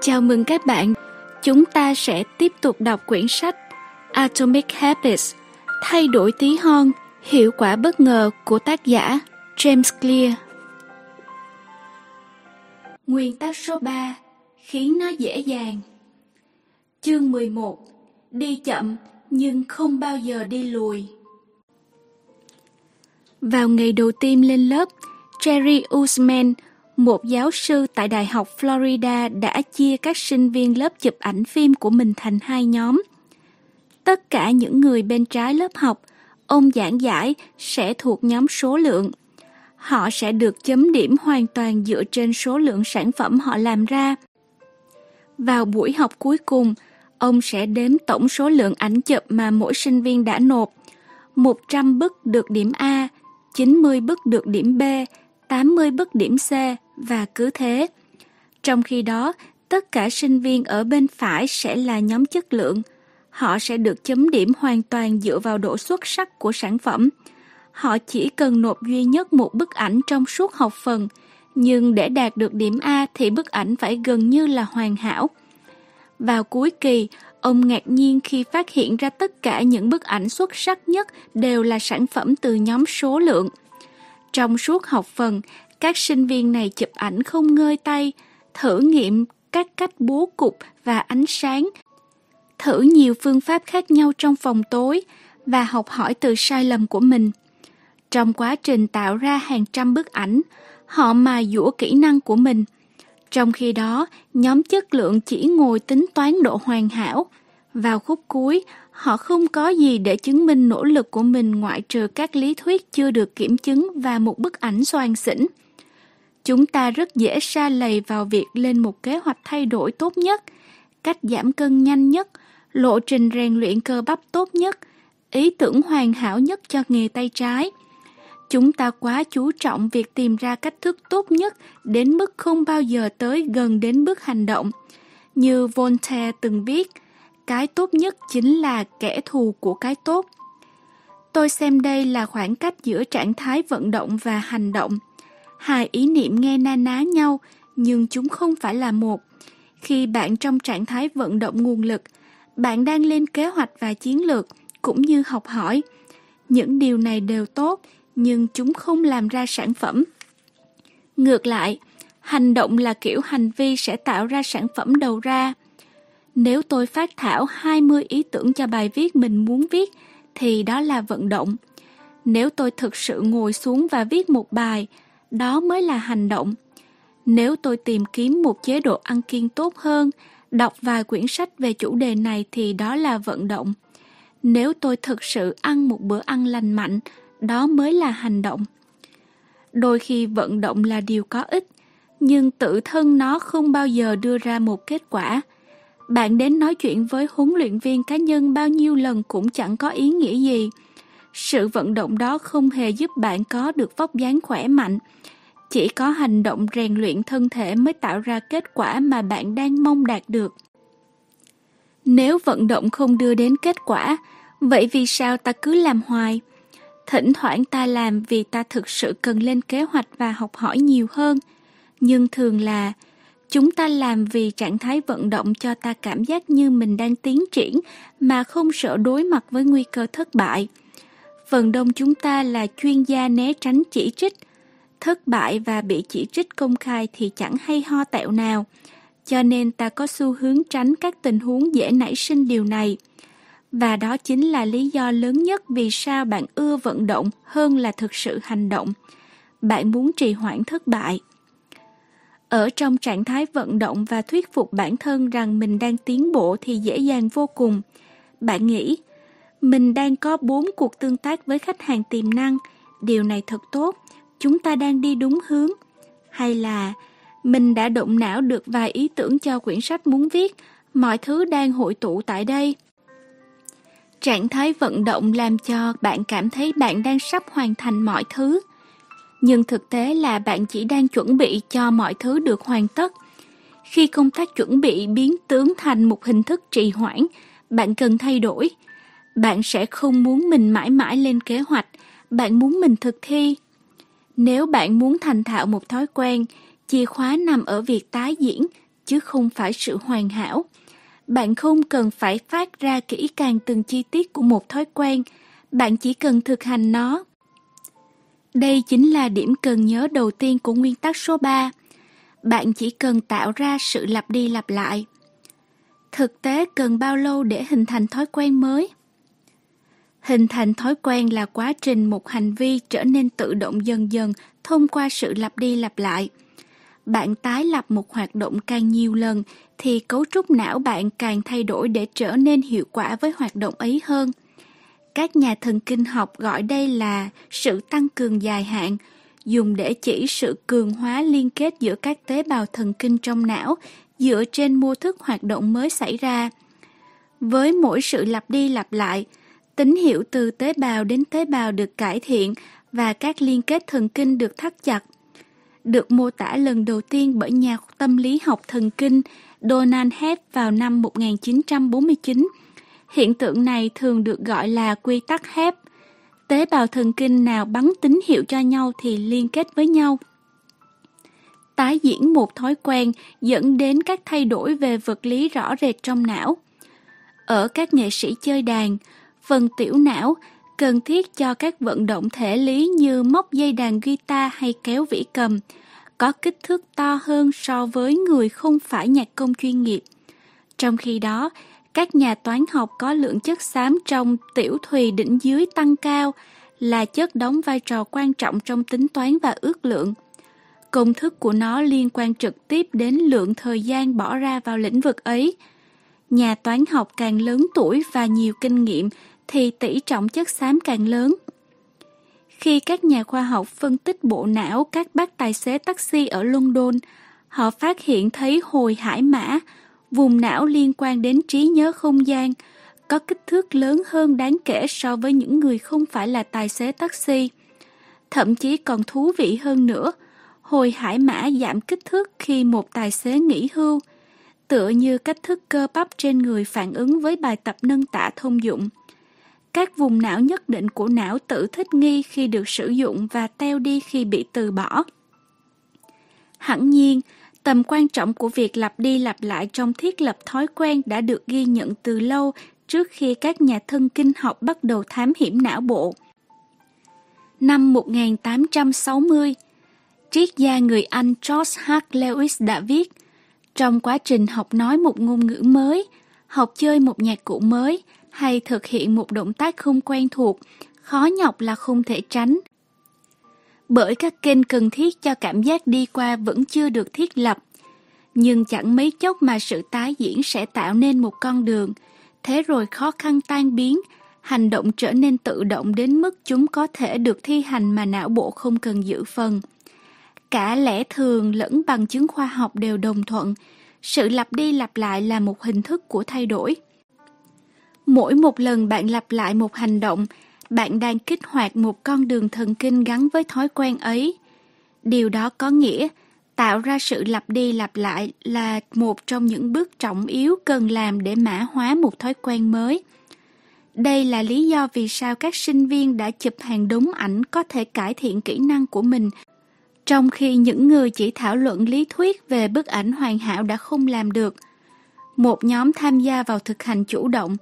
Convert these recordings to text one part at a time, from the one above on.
Chào mừng các bạn. Chúng ta sẽ tiếp tục đọc quyển sách Atomic Habits, thay đổi tí hon, hiệu quả bất ngờ của tác giả James Clear. Nguyên tắc số 3 khiến nó dễ dàng. Chương 11 Đi chậm nhưng không bao giờ đi lùi. Vào ngày đầu tiên lên lớp, Jerry Usman một giáo sư tại Đại học Florida đã chia các sinh viên lớp chụp ảnh phim của mình thành hai nhóm. Tất cả những người bên trái lớp học, ông giảng giải sẽ thuộc nhóm số lượng. Họ sẽ được chấm điểm hoàn toàn dựa trên số lượng sản phẩm họ làm ra. Vào buổi học cuối cùng, ông sẽ đếm tổng số lượng ảnh chụp mà mỗi sinh viên đã nộp. 100 bức được điểm A, 90 bức được điểm B, 80 bức điểm C và cứ thế. Trong khi đó, tất cả sinh viên ở bên phải sẽ là nhóm chất lượng. Họ sẽ được chấm điểm hoàn toàn dựa vào độ xuất sắc của sản phẩm. Họ chỉ cần nộp duy nhất một bức ảnh trong suốt học phần, nhưng để đạt được điểm A thì bức ảnh phải gần như là hoàn hảo. Vào cuối kỳ, ông ngạc nhiên khi phát hiện ra tất cả những bức ảnh xuất sắc nhất đều là sản phẩm từ nhóm số lượng. Trong suốt học phần, các sinh viên này chụp ảnh không ngơi tay, thử nghiệm các cách bố cục và ánh sáng, thử nhiều phương pháp khác nhau trong phòng tối và học hỏi từ sai lầm của mình. Trong quá trình tạo ra hàng trăm bức ảnh, họ mài dũa kỹ năng của mình. Trong khi đó, nhóm chất lượng chỉ ngồi tính toán độ hoàn hảo. Vào khúc cuối, họ không có gì để chứng minh nỗ lực của mình ngoại trừ các lý thuyết chưa được kiểm chứng và một bức ảnh xoàn xỉnh chúng ta rất dễ sa lầy vào việc lên một kế hoạch thay đổi tốt nhất, cách giảm cân nhanh nhất, lộ trình rèn luyện cơ bắp tốt nhất, ý tưởng hoàn hảo nhất cho nghề tay trái. Chúng ta quá chú trọng việc tìm ra cách thức tốt nhất đến mức không bao giờ tới gần đến bước hành động. Như Voltaire từng viết, cái tốt nhất chính là kẻ thù của cái tốt. Tôi xem đây là khoảng cách giữa trạng thái vận động và hành động. Hai ý niệm nghe na ná nhau, nhưng chúng không phải là một. Khi bạn trong trạng thái vận động nguồn lực, bạn đang lên kế hoạch và chiến lược, cũng như học hỏi. Những điều này đều tốt, nhưng chúng không làm ra sản phẩm. Ngược lại, hành động là kiểu hành vi sẽ tạo ra sản phẩm đầu ra. Nếu tôi phát thảo 20 ý tưởng cho bài viết mình muốn viết, thì đó là vận động. Nếu tôi thực sự ngồi xuống và viết một bài, đó mới là hành động. Nếu tôi tìm kiếm một chế độ ăn kiêng tốt hơn, đọc vài quyển sách về chủ đề này thì đó là vận động. Nếu tôi thực sự ăn một bữa ăn lành mạnh, đó mới là hành động. Đôi khi vận động là điều có ích, nhưng tự thân nó không bao giờ đưa ra một kết quả. Bạn đến nói chuyện với huấn luyện viên cá nhân bao nhiêu lần cũng chẳng có ý nghĩa gì. Sự vận động đó không hề giúp bạn có được vóc dáng khỏe mạnh. Chỉ có hành động rèn luyện thân thể mới tạo ra kết quả mà bạn đang mong đạt được. Nếu vận động không đưa đến kết quả, vậy vì sao ta cứ làm hoài? Thỉnh thoảng ta làm vì ta thực sự cần lên kế hoạch và học hỏi nhiều hơn. Nhưng thường là chúng ta làm vì trạng thái vận động cho ta cảm giác như mình đang tiến triển mà không sợ đối mặt với nguy cơ thất bại phần đông chúng ta là chuyên gia né tránh chỉ trích. Thất bại và bị chỉ trích công khai thì chẳng hay ho tẹo nào, cho nên ta có xu hướng tránh các tình huống dễ nảy sinh điều này. Và đó chính là lý do lớn nhất vì sao bạn ưa vận động hơn là thực sự hành động. Bạn muốn trì hoãn thất bại. Ở trong trạng thái vận động và thuyết phục bản thân rằng mình đang tiến bộ thì dễ dàng vô cùng. Bạn nghĩ, mình đang có bốn cuộc tương tác với khách hàng tiềm năng, điều này thật tốt, chúng ta đang đi đúng hướng. Hay là mình đã động não được vài ý tưởng cho quyển sách muốn viết, mọi thứ đang hội tụ tại đây. Trạng thái vận động làm cho bạn cảm thấy bạn đang sắp hoàn thành mọi thứ. Nhưng thực tế là bạn chỉ đang chuẩn bị cho mọi thứ được hoàn tất. Khi công tác chuẩn bị biến tướng thành một hình thức trì hoãn, bạn cần thay đổi, bạn sẽ không muốn mình mãi mãi lên kế hoạch, bạn muốn mình thực thi. Nếu bạn muốn thành thạo một thói quen, chìa khóa nằm ở việc tái diễn, chứ không phải sự hoàn hảo. Bạn không cần phải phát ra kỹ càng từng chi tiết của một thói quen, bạn chỉ cần thực hành nó. Đây chính là điểm cần nhớ đầu tiên của nguyên tắc số 3. Bạn chỉ cần tạo ra sự lặp đi lặp lại. Thực tế cần bao lâu để hình thành thói quen mới? Hình thành thói quen là quá trình một hành vi trở nên tự động dần dần thông qua sự lặp đi lặp lại. Bạn tái lập một hoạt động càng nhiều lần thì cấu trúc não bạn càng thay đổi để trở nên hiệu quả với hoạt động ấy hơn. Các nhà thần kinh học gọi đây là sự tăng cường dài hạn, dùng để chỉ sự cường hóa liên kết giữa các tế bào thần kinh trong não dựa trên mô thức hoạt động mới xảy ra. Với mỗi sự lặp đi lặp lại, tín hiệu từ tế bào đến tế bào được cải thiện và các liên kết thần kinh được thắt chặt. Được mô tả lần đầu tiên bởi nhà tâm lý học thần kinh Donald Hebb vào năm 1949. Hiện tượng này thường được gọi là quy tắc Hebb. Tế bào thần kinh nào bắn tín hiệu cho nhau thì liên kết với nhau. Tái diễn một thói quen dẫn đến các thay đổi về vật lý rõ rệt trong não. Ở các nghệ sĩ chơi đàn, phần tiểu não cần thiết cho các vận động thể lý như móc dây đàn guitar hay kéo vĩ cầm, có kích thước to hơn so với người không phải nhạc công chuyên nghiệp. Trong khi đó, các nhà toán học có lượng chất xám trong tiểu thùy đỉnh dưới tăng cao là chất đóng vai trò quan trọng trong tính toán và ước lượng. Công thức của nó liên quan trực tiếp đến lượng thời gian bỏ ra vào lĩnh vực ấy. Nhà toán học càng lớn tuổi và nhiều kinh nghiệm thì tỷ trọng chất xám càng lớn. Khi các nhà khoa học phân tích bộ não các bác tài xế taxi ở London, họ phát hiện thấy hồi hải mã, vùng não liên quan đến trí nhớ không gian, có kích thước lớn hơn đáng kể so với những người không phải là tài xế taxi. Thậm chí còn thú vị hơn nữa, hồi hải mã giảm kích thước khi một tài xế nghỉ hưu, tựa như cách thức cơ bắp trên người phản ứng với bài tập nâng tạ thông dụng các vùng não nhất định của não tự thích nghi khi được sử dụng và teo đi khi bị từ bỏ. Hẳn nhiên, tầm quan trọng của việc lặp đi lặp lại trong thiết lập thói quen đã được ghi nhận từ lâu trước khi các nhà thân kinh học bắt đầu thám hiểm não bộ. Năm 1860, triết gia người Anh George H. Lewis đã viết, trong quá trình học nói một ngôn ngữ mới, học chơi một nhạc cụ mới, hay thực hiện một động tác không quen thuộc, khó nhọc là không thể tránh. Bởi các kênh cần thiết cho cảm giác đi qua vẫn chưa được thiết lập, nhưng chẳng mấy chốc mà sự tái diễn sẽ tạo nên một con đường, thế rồi khó khăn tan biến, hành động trở nên tự động đến mức chúng có thể được thi hành mà não bộ không cần giữ phần. Cả lẽ thường lẫn bằng chứng khoa học đều đồng thuận, sự lặp đi lặp lại là một hình thức của thay đổi. Mỗi một lần bạn lặp lại một hành động, bạn đang kích hoạt một con đường thần kinh gắn với thói quen ấy. Điều đó có nghĩa tạo ra sự lặp đi lặp lại là một trong những bước trọng yếu cần làm để mã hóa một thói quen mới. Đây là lý do vì sao các sinh viên đã chụp hàng đúng ảnh có thể cải thiện kỹ năng của mình, trong khi những người chỉ thảo luận lý thuyết về bức ảnh hoàn hảo đã không làm được. Một nhóm tham gia vào thực hành chủ động,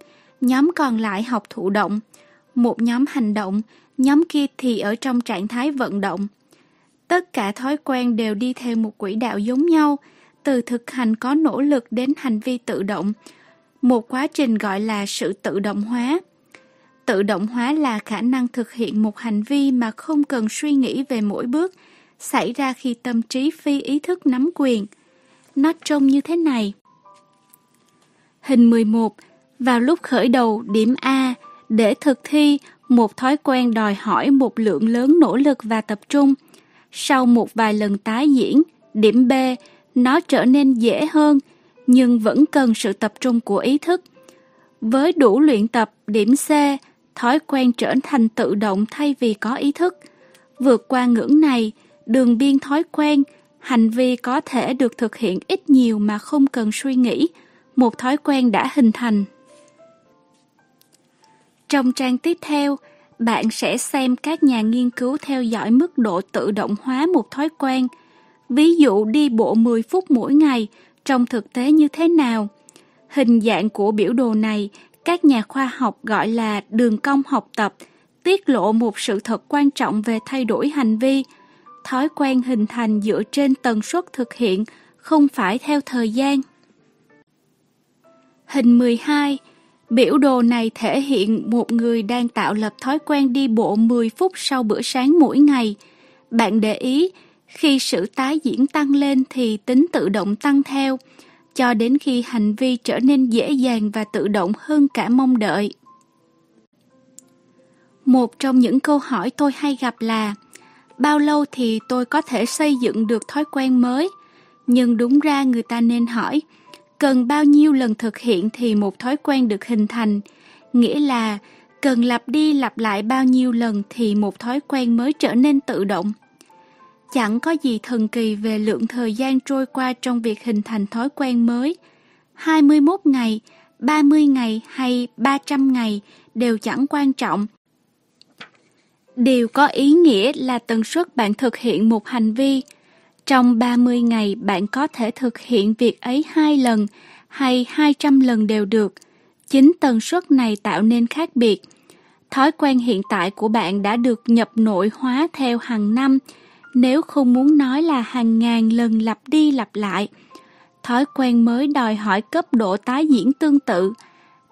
nhóm còn lại học thụ động, một nhóm hành động, nhóm kia thì ở trong trạng thái vận động. Tất cả thói quen đều đi theo một quỹ đạo giống nhau, từ thực hành có nỗ lực đến hành vi tự động, một quá trình gọi là sự tự động hóa. Tự động hóa là khả năng thực hiện một hành vi mà không cần suy nghĩ về mỗi bước, xảy ra khi tâm trí phi ý thức nắm quyền. Nó trông như thế này. Hình 11 vào lúc khởi đầu điểm A, để thực thi, một thói quen đòi hỏi một lượng lớn nỗ lực và tập trung. Sau một vài lần tái diễn, điểm B, nó trở nên dễ hơn, nhưng vẫn cần sự tập trung của ý thức. Với đủ luyện tập, điểm C, thói quen trở thành tự động thay vì có ý thức. Vượt qua ngưỡng này, đường biên thói quen, hành vi có thể được thực hiện ít nhiều mà không cần suy nghĩ. Một thói quen đã hình thành. Trong trang tiếp theo, bạn sẽ xem các nhà nghiên cứu theo dõi mức độ tự động hóa một thói quen. Ví dụ đi bộ 10 phút mỗi ngày, trong thực tế như thế nào. Hình dạng của biểu đồ này các nhà khoa học gọi là đường cong học tập, tiết lộ một sự thật quan trọng về thay đổi hành vi. Thói quen hình thành dựa trên tần suất thực hiện, không phải theo thời gian. Hình 12 Biểu đồ này thể hiện một người đang tạo lập thói quen đi bộ 10 phút sau bữa sáng mỗi ngày. Bạn để ý, khi sự tái diễn tăng lên thì tính tự động tăng theo, cho đến khi hành vi trở nên dễ dàng và tự động hơn cả mong đợi. Một trong những câu hỏi tôi hay gặp là bao lâu thì tôi có thể xây dựng được thói quen mới? Nhưng đúng ra người ta nên hỏi cần bao nhiêu lần thực hiện thì một thói quen được hình thành, nghĩa là cần lặp đi lặp lại bao nhiêu lần thì một thói quen mới trở nên tự động. Chẳng có gì thần kỳ về lượng thời gian trôi qua trong việc hình thành thói quen mới. 21 ngày, 30 ngày hay 300 ngày đều chẳng quan trọng. Điều có ý nghĩa là tần suất bạn thực hiện một hành vi. Trong 30 ngày bạn có thể thực hiện việc ấy hai lần hay 200 lần đều được. Chính tần suất này tạo nên khác biệt. Thói quen hiện tại của bạn đã được nhập nội hóa theo hàng năm, nếu không muốn nói là hàng ngàn lần lặp đi lặp lại. Thói quen mới đòi hỏi cấp độ tái diễn tương tự.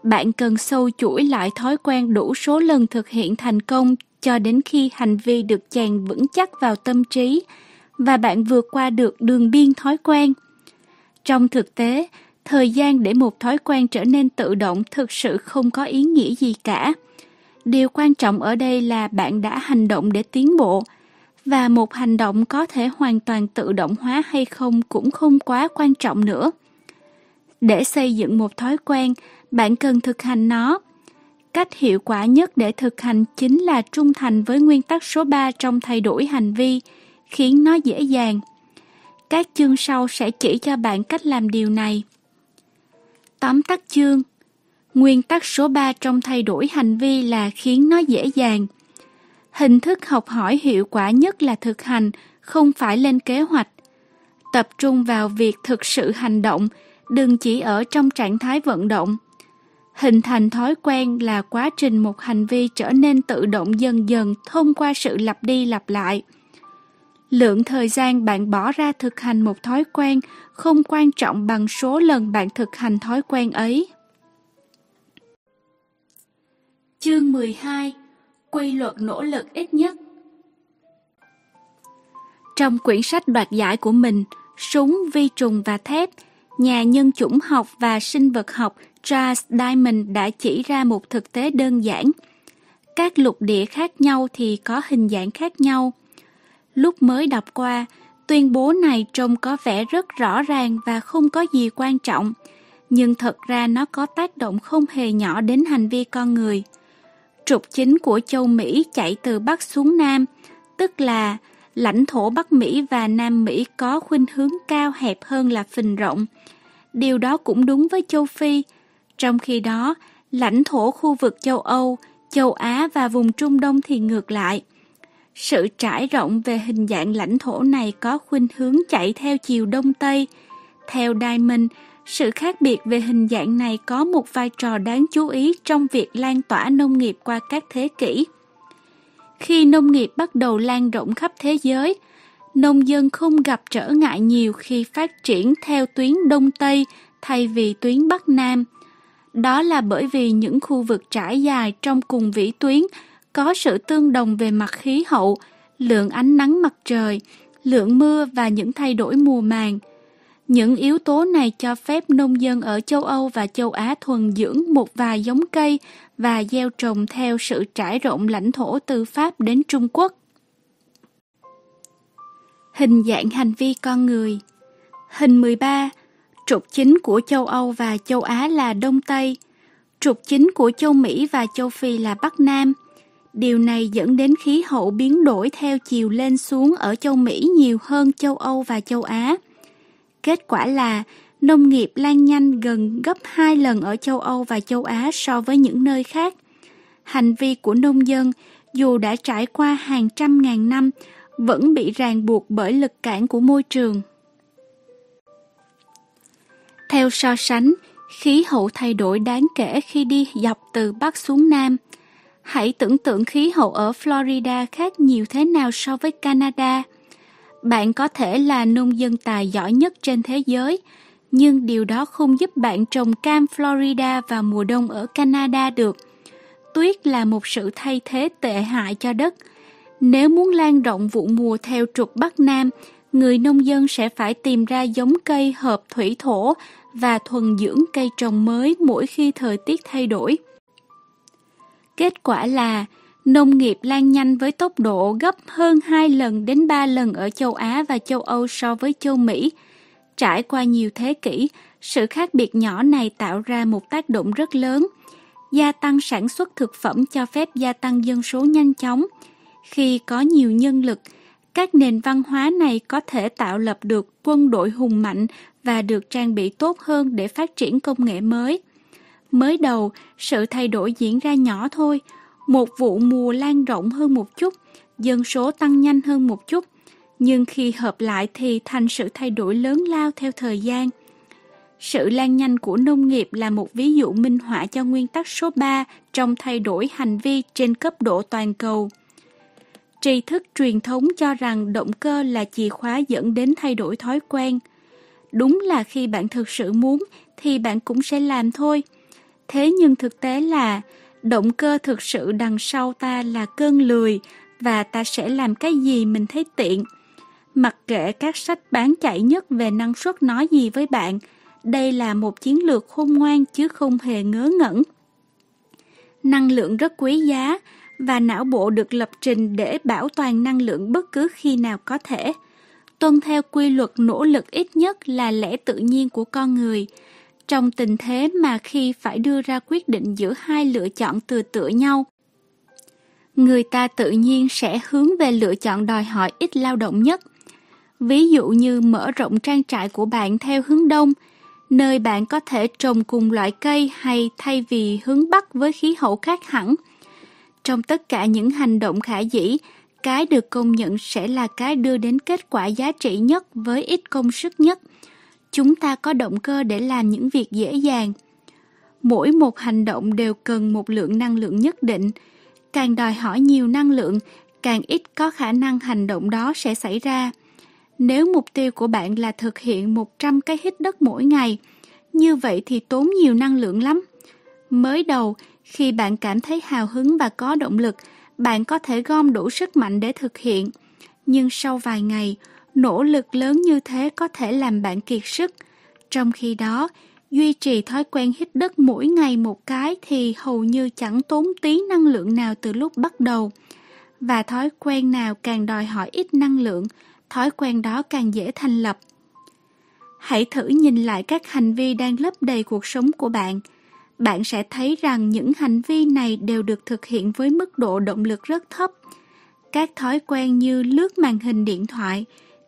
Bạn cần sâu chuỗi lại thói quen đủ số lần thực hiện thành công cho đến khi hành vi được chèn vững chắc vào tâm trí và bạn vượt qua được đường biên thói quen. Trong thực tế, thời gian để một thói quen trở nên tự động thực sự không có ý nghĩa gì cả. Điều quan trọng ở đây là bạn đã hành động để tiến bộ, và một hành động có thể hoàn toàn tự động hóa hay không cũng không quá quan trọng nữa. Để xây dựng một thói quen, bạn cần thực hành nó. Cách hiệu quả nhất để thực hành chính là trung thành với nguyên tắc số 3 trong thay đổi hành vi, khiến nó dễ dàng. Các chương sau sẽ chỉ cho bạn cách làm điều này. Tóm tắt chương Nguyên tắc số 3 trong thay đổi hành vi là khiến nó dễ dàng. Hình thức học hỏi hiệu quả nhất là thực hành, không phải lên kế hoạch. Tập trung vào việc thực sự hành động, đừng chỉ ở trong trạng thái vận động. Hình thành thói quen là quá trình một hành vi trở nên tự động dần dần thông qua sự lặp đi lặp lại. Lượng thời gian bạn bỏ ra thực hành một thói quen không quan trọng bằng số lần bạn thực hành thói quen ấy. Chương 12 quy luật nỗ lực ít nhất. Trong quyển sách đoạt giải của mình, Súng, Vi trùng và thép, nhà nhân chủng học và sinh vật học Charles Diamond đã chỉ ra một thực tế đơn giản. Các lục địa khác nhau thì có hình dạng khác nhau. Lúc mới đọc qua, tuyên bố này trông có vẻ rất rõ ràng và không có gì quan trọng, nhưng thật ra nó có tác động không hề nhỏ đến hành vi con người trục chính của châu Mỹ chạy từ Bắc xuống Nam, tức là lãnh thổ Bắc Mỹ và Nam Mỹ có khuynh hướng cao hẹp hơn là phình rộng. Điều đó cũng đúng với châu Phi. Trong khi đó, lãnh thổ khu vực châu Âu, châu Á và vùng Trung Đông thì ngược lại. Sự trải rộng về hình dạng lãnh thổ này có khuynh hướng chạy theo chiều Đông Tây. Theo Diamond, sự khác biệt về hình dạng này có một vai trò đáng chú ý trong việc lan tỏa nông nghiệp qua các thế kỷ. Khi nông nghiệp bắt đầu lan rộng khắp thế giới, nông dân không gặp trở ngại nhiều khi phát triển theo tuyến Đông Tây thay vì tuyến Bắc Nam. Đó là bởi vì những khu vực trải dài trong cùng vĩ tuyến có sự tương đồng về mặt khí hậu, lượng ánh nắng mặt trời, lượng mưa và những thay đổi mùa màng – những yếu tố này cho phép nông dân ở châu Âu và châu Á thuần dưỡng một vài giống cây và gieo trồng theo sự trải rộng lãnh thổ từ Pháp đến Trung Quốc. Hình dạng hành vi con người. Hình 13 Trục chính của châu Âu và châu Á là Đông Tây. Trục chính của châu Mỹ và châu Phi là Bắc Nam. Điều này dẫn đến khí hậu biến đổi theo chiều lên xuống ở châu Mỹ nhiều hơn châu Âu và châu Á. Kết quả là nông nghiệp lan nhanh gần gấp 2 lần ở châu Âu và châu Á so với những nơi khác. Hành vi của nông dân, dù đã trải qua hàng trăm ngàn năm, vẫn bị ràng buộc bởi lực cản của môi trường. Theo so sánh, khí hậu thay đổi đáng kể khi đi dọc từ Bắc xuống Nam. Hãy tưởng tượng khí hậu ở Florida khác nhiều thế nào so với Canada. Bạn có thể là nông dân tài giỏi nhất trên thế giới, nhưng điều đó không giúp bạn trồng cam Florida vào mùa đông ở Canada được. Tuyết là một sự thay thế tệ hại cho đất. Nếu muốn lan rộng vụ mùa theo trục Bắc Nam, người nông dân sẽ phải tìm ra giống cây hợp thủy thổ và thuần dưỡng cây trồng mới mỗi khi thời tiết thay đổi. Kết quả là nông nghiệp lan nhanh với tốc độ gấp hơn 2 lần đến 3 lần ở châu Á và châu Âu so với châu Mỹ. Trải qua nhiều thế kỷ, sự khác biệt nhỏ này tạo ra một tác động rất lớn. Gia tăng sản xuất thực phẩm cho phép gia tăng dân số nhanh chóng. Khi có nhiều nhân lực, các nền văn hóa này có thể tạo lập được quân đội hùng mạnh và được trang bị tốt hơn để phát triển công nghệ mới. Mới đầu, sự thay đổi diễn ra nhỏ thôi, một vụ mùa lan rộng hơn một chút, dân số tăng nhanh hơn một chút, nhưng khi hợp lại thì thành sự thay đổi lớn lao theo thời gian. Sự lan nhanh của nông nghiệp là một ví dụ minh họa cho nguyên tắc số 3 trong thay đổi hành vi trên cấp độ toàn cầu. Tri thức truyền thống cho rằng động cơ là chìa khóa dẫn đến thay đổi thói quen. Đúng là khi bạn thực sự muốn thì bạn cũng sẽ làm thôi. Thế nhưng thực tế là động cơ thực sự đằng sau ta là cơn lười và ta sẽ làm cái gì mình thấy tiện. Mặc kệ các sách bán chạy nhất về năng suất nói gì với bạn, đây là một chiến lược khôn ngoan chứ không hề ngớ ngẩn. Năng lượng rất quý giá và não bộ được lập trình để bảo toàn năng lượng bất cứ khi nào có thể. Tuân theo quy luật nỗ lực ít nhất là lẽ tự nhiên của con người. Trong tình thế mà khi phải đưa ra quyết định giữa hai lựa chọn từ tựa nhau, người ta tự nhiên sẽ hướng về lựa chọn đòi hỏi ít lao động nhất. Ví dụ như mở rộng trang trại của bạn theo hướng đông, nơi bạn có thể trồng cùng loại cây hay thay vì hướng bắc với khí hậu khác hẳn. Trong tất cả những hành động khả dĩ, cái được công nhận sẽ là cái đưa đến kết quả giá trị nhất với ít công sức nhất. Chúng ta có động cơ để làm những việc dễ dàng. Mỗi một hành động đều cần một lượng năng lượng nhất định. Càng đòi hỏi nhiều năng lượng, càng ít có khả năng hành động đó sẽ xảy ra. Nếu mục tiêu của bạn là thực hiện 100 cái hít đất mỗi ngày, như vậy thì tốn nhiều năng lượng lắm. Mới đầu, khi bạn cảm thấy hào hứng và có động lực, bạn có thể gom đủ sức mạnh để thực hiện. Nhưng sau vài ngày, nỗ lực lớn như thế có thể làm bạn kiệt sức. Trong khi đó, duy trì thói quen hít đất mỗi ngày một cái thì hầu như chẳng tốn tí năng lượng nào từ lúc bắt đầu. Và thói quen nào càng đòi hỏi ít năng lượng, thói quen đó càng dễ thành lập. Hãy thử nhìn lại các hành vi đang lấp đầy cuộc sống của bạn – bạn sẽ thấy rằng những hành vi này đều được thực hiện với mức độ động lực rất thấp. Các thói quen như lướt màn hình điện thoại,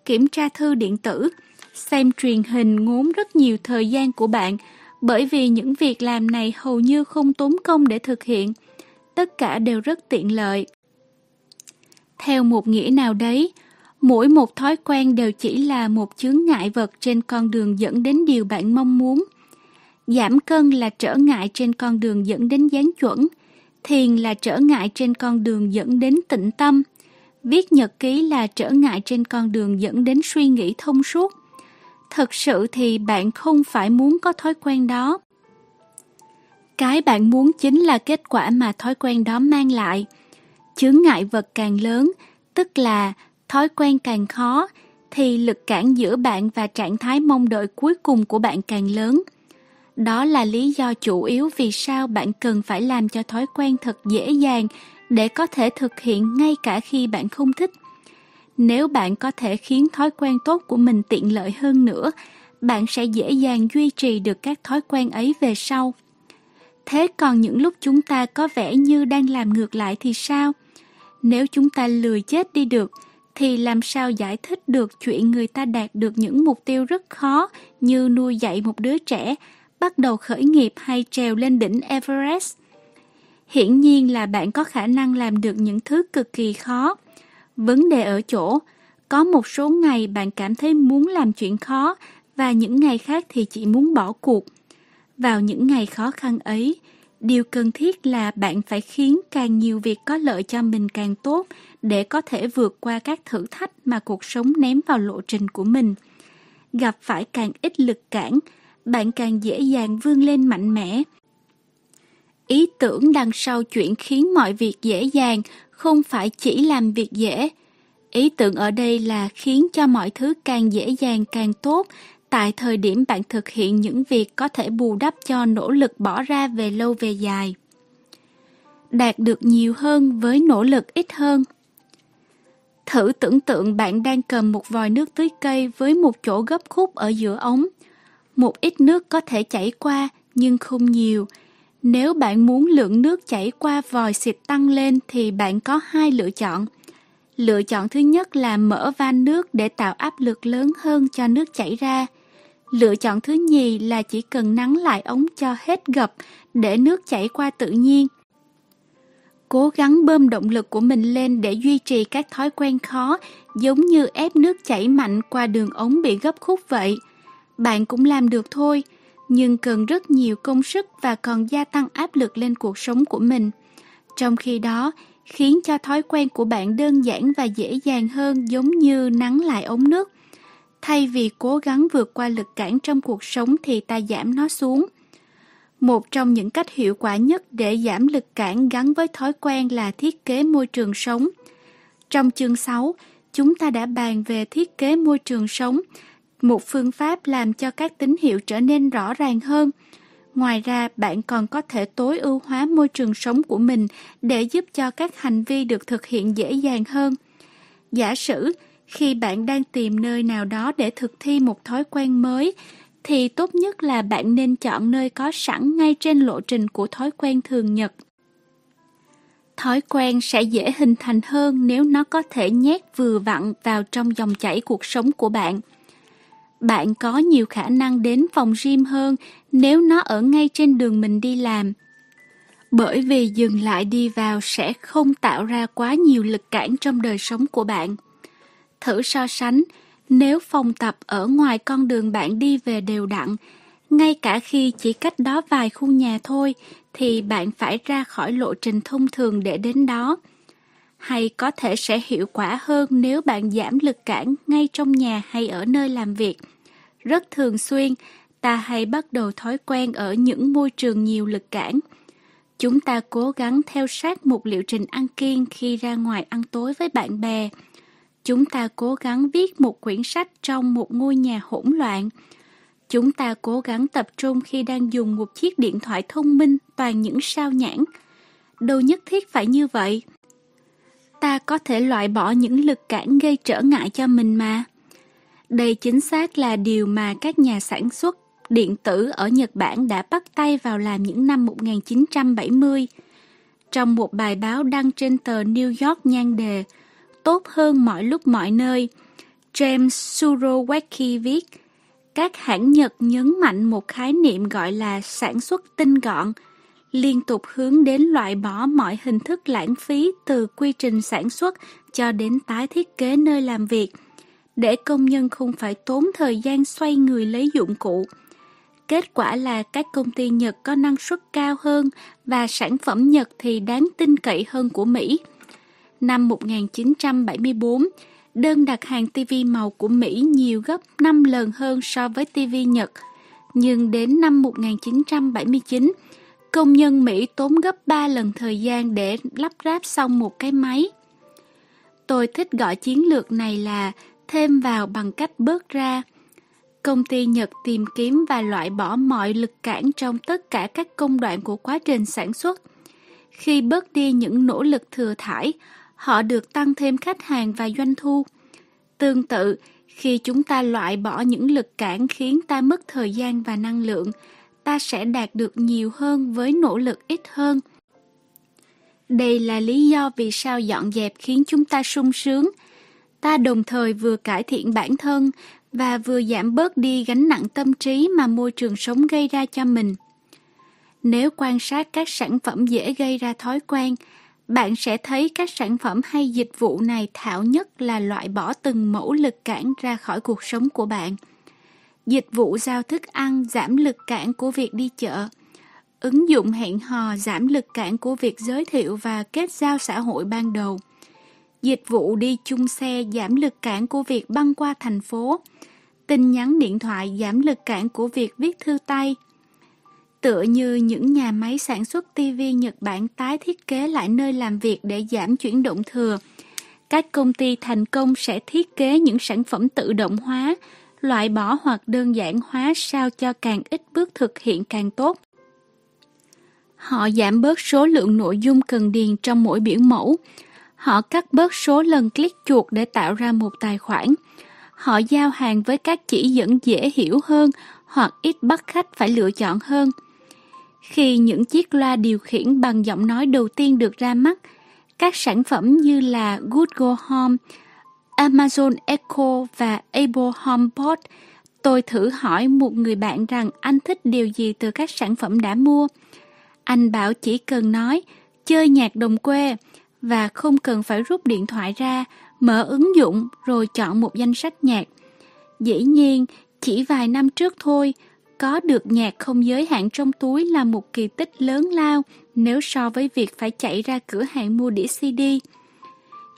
kiểm tra thư điện tử, xem truyền hình ngốn rất nhiều thời gian của bạn bởi vì những việc làm này hầu như không tốn công để thực hiện. Tất cả đều rất tiện lợi. Theo một nghĩa nào đấy, mỗi một thói quen đều chỉ là một chướng ngại vật trên con đường dẫn đến điều bạn mong muốn – Giảm cân là trở ngại trên con đường dẫn đến dáng chuẩn. Thiền là trở ngại trên con đường dẫn đến tịnh tâm. Viết nhật ký là trở ngại trên con đường dẫn đến suy nghĩ thông suốt. thật sự thì bạn không phải muốn có thói quen đó. Cái bạn muốn chính là kết quả mà thói quen đó mang lại. Chướng ngại vật càng lớn, tức là thói quen càng khó, thì lực cản giữa bạn và trạng thái mong đợi cuối cùng của bạn càng lớn. Đó là lý do chủ yếu vì sao bạn cần phải làm cho thói quen thật dễ dàng để có thể thực hiện ngay cả khi bạn không thích. Nếu bạn có thể khiến thói quen tốt của mình tiện lợi hơn nữa, bạn sẽ dễ dàng duy trì được các thói quen ấy về sau. Thế còn những lúc chúng ta có vẻ như đang làm ngược lại thì sao? Nếu chúng ta lười chết đi được, thì làm sao giải thích được chuyện người ta đạt được những mục tiêu rất khó như nuôi dạy một đứa trẻ bắt đầu khởi nghiệp hay trèo lên đỉnh Everest. Hiển nhiên là bạn có khả năng làm được những thứ cực kỳ khó. Vấn đề ở chỗ, có một số ngày bạn cảm thấy muốn làm chuyện khó và những ngày khác thì chỉ muốn bỏ cuộc. Vào những ngày khó khăn ấy, điều cần thiết là bạn phải khiến càng nhiều việc có lợi cho mình càng tốt để có thể vượt qua các thử thách mà cuộc sống ném vào lộ trình của mình. Gặp phải càng ít lực cản, bạn càng dễ dàng vươn lên mạnh mẽ. Ý tưởng đằng sau chuyện khiến mọi việc dễ dàng không phải chỉ làm việc dễ. Ý tưởng ở đây là khiến cho mọi thứ càng dễ dàng càng tốt tại thời điểm bạn thực hiện những việc có thể bù đắp cho nỗ lực bỏ ra về lâu về dài. Đạt được nhiều hơn với nỗ lực ít hơn. Thử tưởng tượng bạn đang cầm một vòi nước tưới cây với một chỗ gấp khúc ở giữa ống. Một ít nước có thể chảy qua nhưng không nhiều. Nếu bạn muốn lượng nước chảy qua vòi xịt tăng lên thì bạn có hai lựa chọn. Lựa chọn thứ nhất là mở van nước để tạo áp lực lớn hơn cho nước chảy ra. Lựa chọn thứ nhì là chỉ cần nắng lại ống cho hết gập để nước chảy qua tự nhiên. Cố gắng bơm động lực của mình lên để duy trì các thói quen khó giống như ép nước chảy mạnh qua đường ống bị gấp khúc vậy. Bạn cũng làm được thôi, nhưng cần rất nhiều công sức và còn gia tăng áp lực lên cuộc sống của mình. Trong khi đó, khiến cho thói quen của bạn đơn giản và dễ dàng hơn giống như nắng lại ống nước. Thay vì cố gắng vượt qua lực cản trong cuộc sống thì ta giảm nó xuống. Một trong những cách hiệu quả nhất để giảm lực cản gắn với thói quen là thiết kế môi trường sống. Trong chương 6, chúng ta đã bàn về thiết kế môi trường sống, một phương pháp làm cho các tín hiệu trở nên rõ ràng hơn. Ngoài ra, bạn còn có thể tối ưu hóa môi trường sống của mình để giúp cho các hành vi được thực hiện dễ dàng hơn. Giả sử, khi bạn đang tìm nơi nào đó để thực thi một thói quen mới, thì tốt nhất là bạn nên chọn nơi có sẵn ngay trên lộ trình của thói quen thường nhật. Thói quen sẽ dễ hình thành hơn nếu nó có thể nhét vừa vặn vào trong dòng chảy cuộc sống của bạn. Bạn có nhiều khả năng đến phòng gym hơn nếu nó ở ngay trên đường mình đi làm. Bởi vì dừng lại đi vào sẽ không tạo ra quá nhiều lực cản trong đời sống của bạn. Thử so sánh, nếu phòng tập ở ngoài con đường bạn đi về đều đặn, ngay cả khi chỉ cách đó vài khu nhà thôi, thì bạn phải ra khỏi lộ trình thông thường để đến đó. Hay có thể sẽ hiệu quả hơn nếu bạn giảm lực cản ngay trong nhà hay ở nơi làm việc. Rất thường xuyên, ta hay bắt đầu thói quen ở những môi trường nhiều lực cản. Chúng ta cố gắng theo sát một liệu trình ăn kiêng khi ra ngoài ăn tối với bạn bè, Chúng ta cố gắng viết một quyển sách trong một ngôi nhà hỗn loạn. Chúng ta cố gắng tập trung khi đang dùng một chiếc điện thoại thông minh toàn những sao nhãn. Đâu nhất thiết phải như vậy. Ta có thể loại bỏ những lực cản gây trở ngại cho mình mà. Đây chính xác là điều mà các nhà sản xuất điện tử ở Nhật Bản đã bắt tay vào làm những năm 1970. Trong một bài báo đăng trên tờ New York nhan đề tốt hơn mọi lúc mọi nơi. James Surowecki viết, các hãng Nhật nhấn mạnh một khái niệm gọi là sản xuất tinh gọn, liên tục hướng đến loại bỏ mọi hình thức lãng phí từ quy trình sản xuất cho đến tái thiết kế nơi làm việc, để công nhân không phải tốn thời gian xoay người lấy dụng cụ. Kết quả là các công ty Nhật có năng suất cao hơn và sản phẩm Nhật thì đáng tin cậy hơn của Mỹ. Năm 1974, đơn đặt hàng TV màu của Mỹ nhiều gấp 5 lần hơn so với TV Nhật. Nhưng đến năm 1979, công nhân Mỹ tốn gấp 3 lần thời gian để lắp ráp xong một cái máy. Tôi thích gọi chiến lược này là thêm vào bằng cách bớt ra. Công ty Nhật tìm kiếm và loại bỏ mọi lực cản trong tất cả các công đoạn của quá trình sản xuất. Khi bớt đi những nỗ lực thừa thải, họ được tăng thêm khách hàng và doanh thu. Tương tự, khi chúng ta loại bỏ những lực cản khiến ta mất thời gian và năng lượng, ta sẽ đạt được nhiều hơn với nỗ lực ít hơn. Đây là lý do vì sao dọn dẹp khiến chúng ta sung sướng. Ta đồng thời vừa cải thiện bản thân và vừa giảm bớt đi gánh nặng tâm trí mà môi trường sống gây ra cho mình. Nếu quan sát các sản phẩm dễ gây ra thói quen, bạn sẽ thấy các sản phẩm hay dịch vụ này thảo nhất là loại bỏ từng mẫu lực cản ra khỏi cuộc sống của bạn dịch vụ giao thức ăn giảm lực cản của việc đi chợ, ứng dụng hẹn hò giảm lực cản của việc giới thiệu và kết giao xã hội ban đầu, dịch vụ đi chung xe giảm lực cản của việc băng qua thành phố, tin nhắn điện thoại giảm lực cản của việc viết thư tay. Tựa như những nhà máy sản xuất TV Nhật Bản tái thiết kế lại nơi làm việc để giảm chuyển động thừa, các công ty thành công sẽ thiết kế những sản phẩm tự động hóa, loại bỏ hoặc đơn giản hóa sao cho càng ít bước thực hiện càng tốt. Họ giảm bớt số lượng nội dung cần điền trong mỗi biểu mẫu. Họ cắt bớt số lần click chuột để tạo ra một tài khoản. Họ giao hàng với các chỉ dẫn dễ hiểu hơn hoặc ít bắt khách phải lựa chọn hơn. Khi những chiếc loa điều khiển bằng giọng nói đầu tiên được ra mắt, các sản phẩm như là Google Home, Amazon Echo và Apple HomePod, tôi thử hỏi một người bạn rằng anh thích điều gì từ các sản phẩm đã mua. Anh bảo chỉ cần nói chơi nhạc đồng quê và không cần phải rút điện thoại ra, mở ứng dụng rồi chọn một danh sách nhạc. Dĩ nhiên, chỉ vài năm trước thôi, có được nhạc không giới hạn trong túi là một kỳ tích lớn lao nếu so với việc phải chạy ra cửa hàng mua đĩa CD.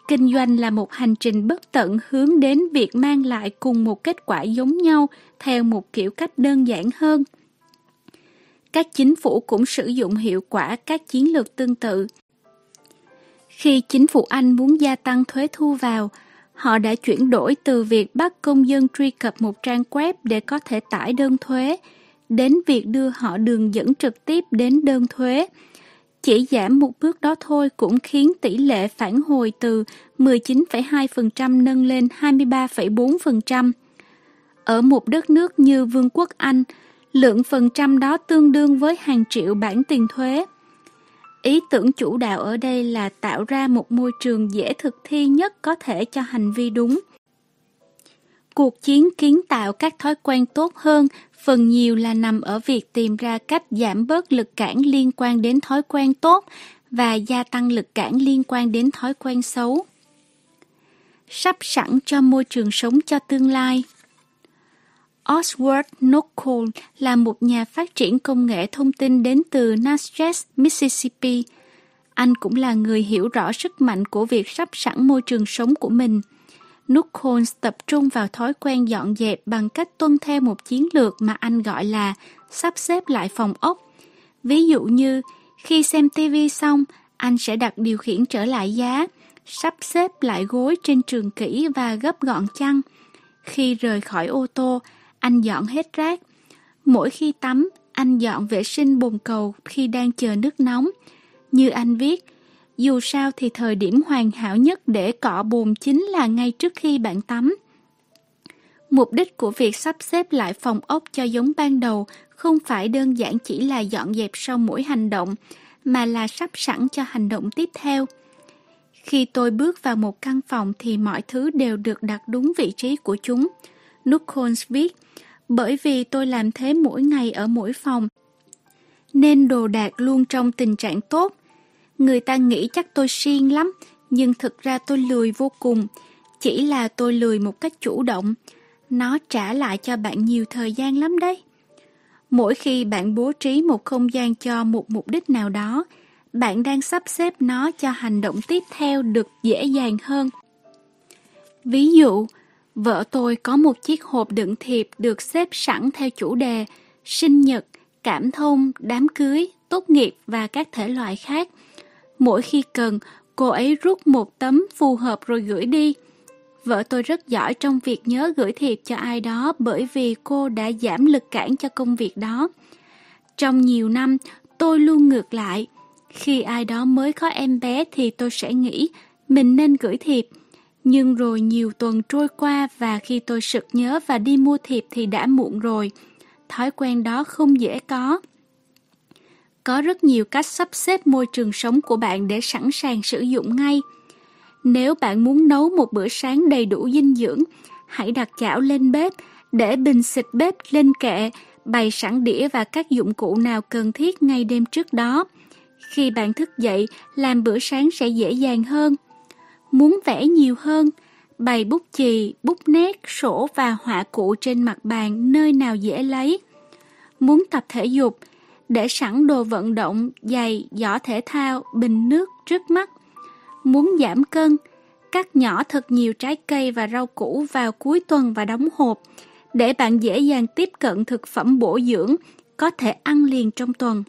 Kinh doanh là một hành trình bất tận hướng đến việc mang lại cùng một kết quả giống nhau theo một kiểu cách đơn giản hơn. Các chính phủ cũng sử dụng hiệu quả các chiến lược tương tự. Khi chính phủ Anh muốn gia tăng thuế thu vào, họ đã chuyển đổi từ việc bắt công dân truy cập một trang web để có thể tải đơn thuế, đến việc đưa họ đường dẫn trực tiếp đến đơn thuế. Chỉ giảm một bước đó thôi cũng khiến tỷ lệ phản hồi từ 19,2% nâng lên 23,4%. Ở một đất nước như Vương quốc Anh, lượng phần trăm đó tương đương với hàng triệu bản tiền thuế. Ý tưởng chủ đạo ở đây là tạo ra một môi trường dễ thực thi nhất có thể cho hành vi đúng. Cuộc chiến kiến tạo các thói quen tốt hơn phần nhiều là nằm ở việc tìm ra cách giảm bớt lực cản liên quan đến thói quen tốt và gia tăng lực cản liên quan đến thói quen xấu. Sắp sẵn cho môi trường sống cho tương lai. Oswald Knockold là một nhà phát triển công nghệ thông tin đến từ Natchez, Mississippi. Anh cũng là người hiểu rõ sức mạnh của việc sắp sẵn môi trường sống của mình. Knockold tập trung vào thói quen dọn dẹp bằng cách tuân theo một chiến lược mà anh gọi là sắp xếp lại phòng ốc. Ví dụ như, khi xem TV xong, anh sẽ đặt điều khiển trở lại giá, sắp xếp lại gối trên trường kỹ và gấp gọn chăn. Khi rời khỏi ô tô, anh dọn hết rác. Mỗi khi tắm, anh dọn vệ sinh bồn cầu khi đang chờ nước nóng. Như anh viết, dù sao thì thời điểm hoàn hảo nhất để cọ bồn chính là ngay trước khi bạn tắm. Mục đích của việc sắp xếp lại phòng ốc cho giống ban đầu không phải đơn giản chỉ là dọn dẹp sau mỗi hành động, mà là sắp sẵn cho hành động tiếp theo. Khi tôi bước vào một căn phòng thì mọi thứ đều được đặt đúng vị trí của chúng. Nukhons viết, bởi vì tôi làm thế mỗi ngày ở mỗi phòng, nên đồ đạc luôn trong tình trạng tốt. Người ta nghĩ chắc tôi siêng lắm, nhưng thực ra tôi lười vô cùng, chỉ là tôi lười một cách chủ động. Nó trả lại cho bạn nhiều thời gian lắm đấy. Mỗi khi bạn bố trí một không gian cho một mục đích nào đó, bạn đang sắp xếp nó cho hành động tiếp theo được dễ dàng hơn. Ví dụ, Vợ tôi có một chiếc hộp đựng thiệp được xếp sẵn theo chủ đề sinh nhật, cảm thông, đám cưới, tốt nghiệp và các thể loại khác. Mỗi khi cần, cô ấy rút một tấm phù hợp rồi gửi đi. Vợ tôi rất giỏi trong việc nhớ gửi thiệp cho ai đó bởi vì cô đã giảm lực cản cho công việc đó. Trong nhiều năm, tôi luôn ngược lại. Khi ai đó mới có em bé thì tôi sẽ nghĩ mình nên gửi thiệp nhưng rồi nhiều tuần trôi qua và khi tôi sực nhớ và đi mua thiệp thì đã muộn rồi. Thói quen đó không dễ có. Có rất nhiều cách sắp xếp môi trường sống của bạn để sẵn sàng sử dụng ngay. Nếu bạn muốn nấu một bữa sáng đầy đủ dinh dưỡng, hãy đặt chảo lên bếp, để bình xịt bếp lên kệ, bày sẵn đĩa và các dụng cụ nào cần thiết ngay đêm trước đó. Khi bạn thức dậy, làm bữa sáng sẽ dễ dàng hơn. Muốn vẽ nhiều hơn, bày bút chì, bút nét, sổ và họa cụ trên mặt bàn nơi nào dễ lấy. Muốn tập thể dục, để sẵn đồ vận động, giày, giỏ thể thao, bình nước trước mắt. Muốn giảm cân, cắt nhỏ thật nhiều trái cây và rau củ vào cuối tuần và đóng hộp, để bạn dễ dàng tiếp cận thực phẩm bổ dưỡng, có thể ăn liền trong tuần.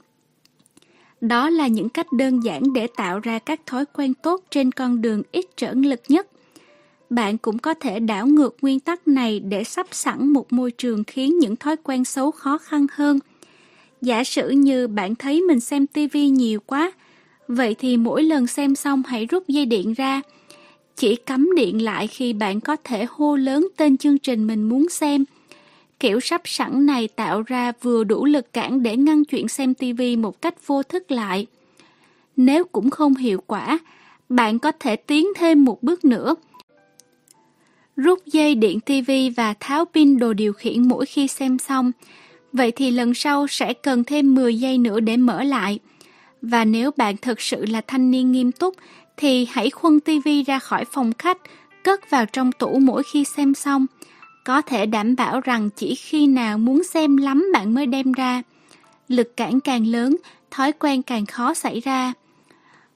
Đó là những cách đơn giản để tạo ra các thói quen tốt trên con đường ít trở lực nhất. Bạn cũng có thể đảo ngược nguyên tắc này để sắp sẵn một môi trường khiến những thói quen xấu khó khăn hơn. Giả sử như bạn thấy mình xem tivi nhiều quá, vậy thì mỗi lần xem xong hãy rút dây điện ra. Chỉ cắm điện lại khi bạn có thể hô lớn tên chương trình mình muốn xem – Kiểu sắp sẵn này tạo ra vừa đủ lực cản để ngăn chuyện xem TV một cách vô thức lại. Nếu cũng không hiệu quả, bạn có thể tiến thêm một bước nữa. Rút dây điện TV và tháo pin đồ điều khiển mỗi khi xem xong. Vậy thì lần sau sẽ cần thêm 10 giây nữa để mở lại. Và nếu bạn thực sự là thanh niên nghiêm túc, thì hãy khuân TV ra khỏi phòng khách, cất vào trong tủ mỗi khi xem xong có thể đảm bảo rằng chỉ khi nào muốn xem lắm bạn mới đem ra. Lực cản càng lớn, thói quen càng khó xảy ra.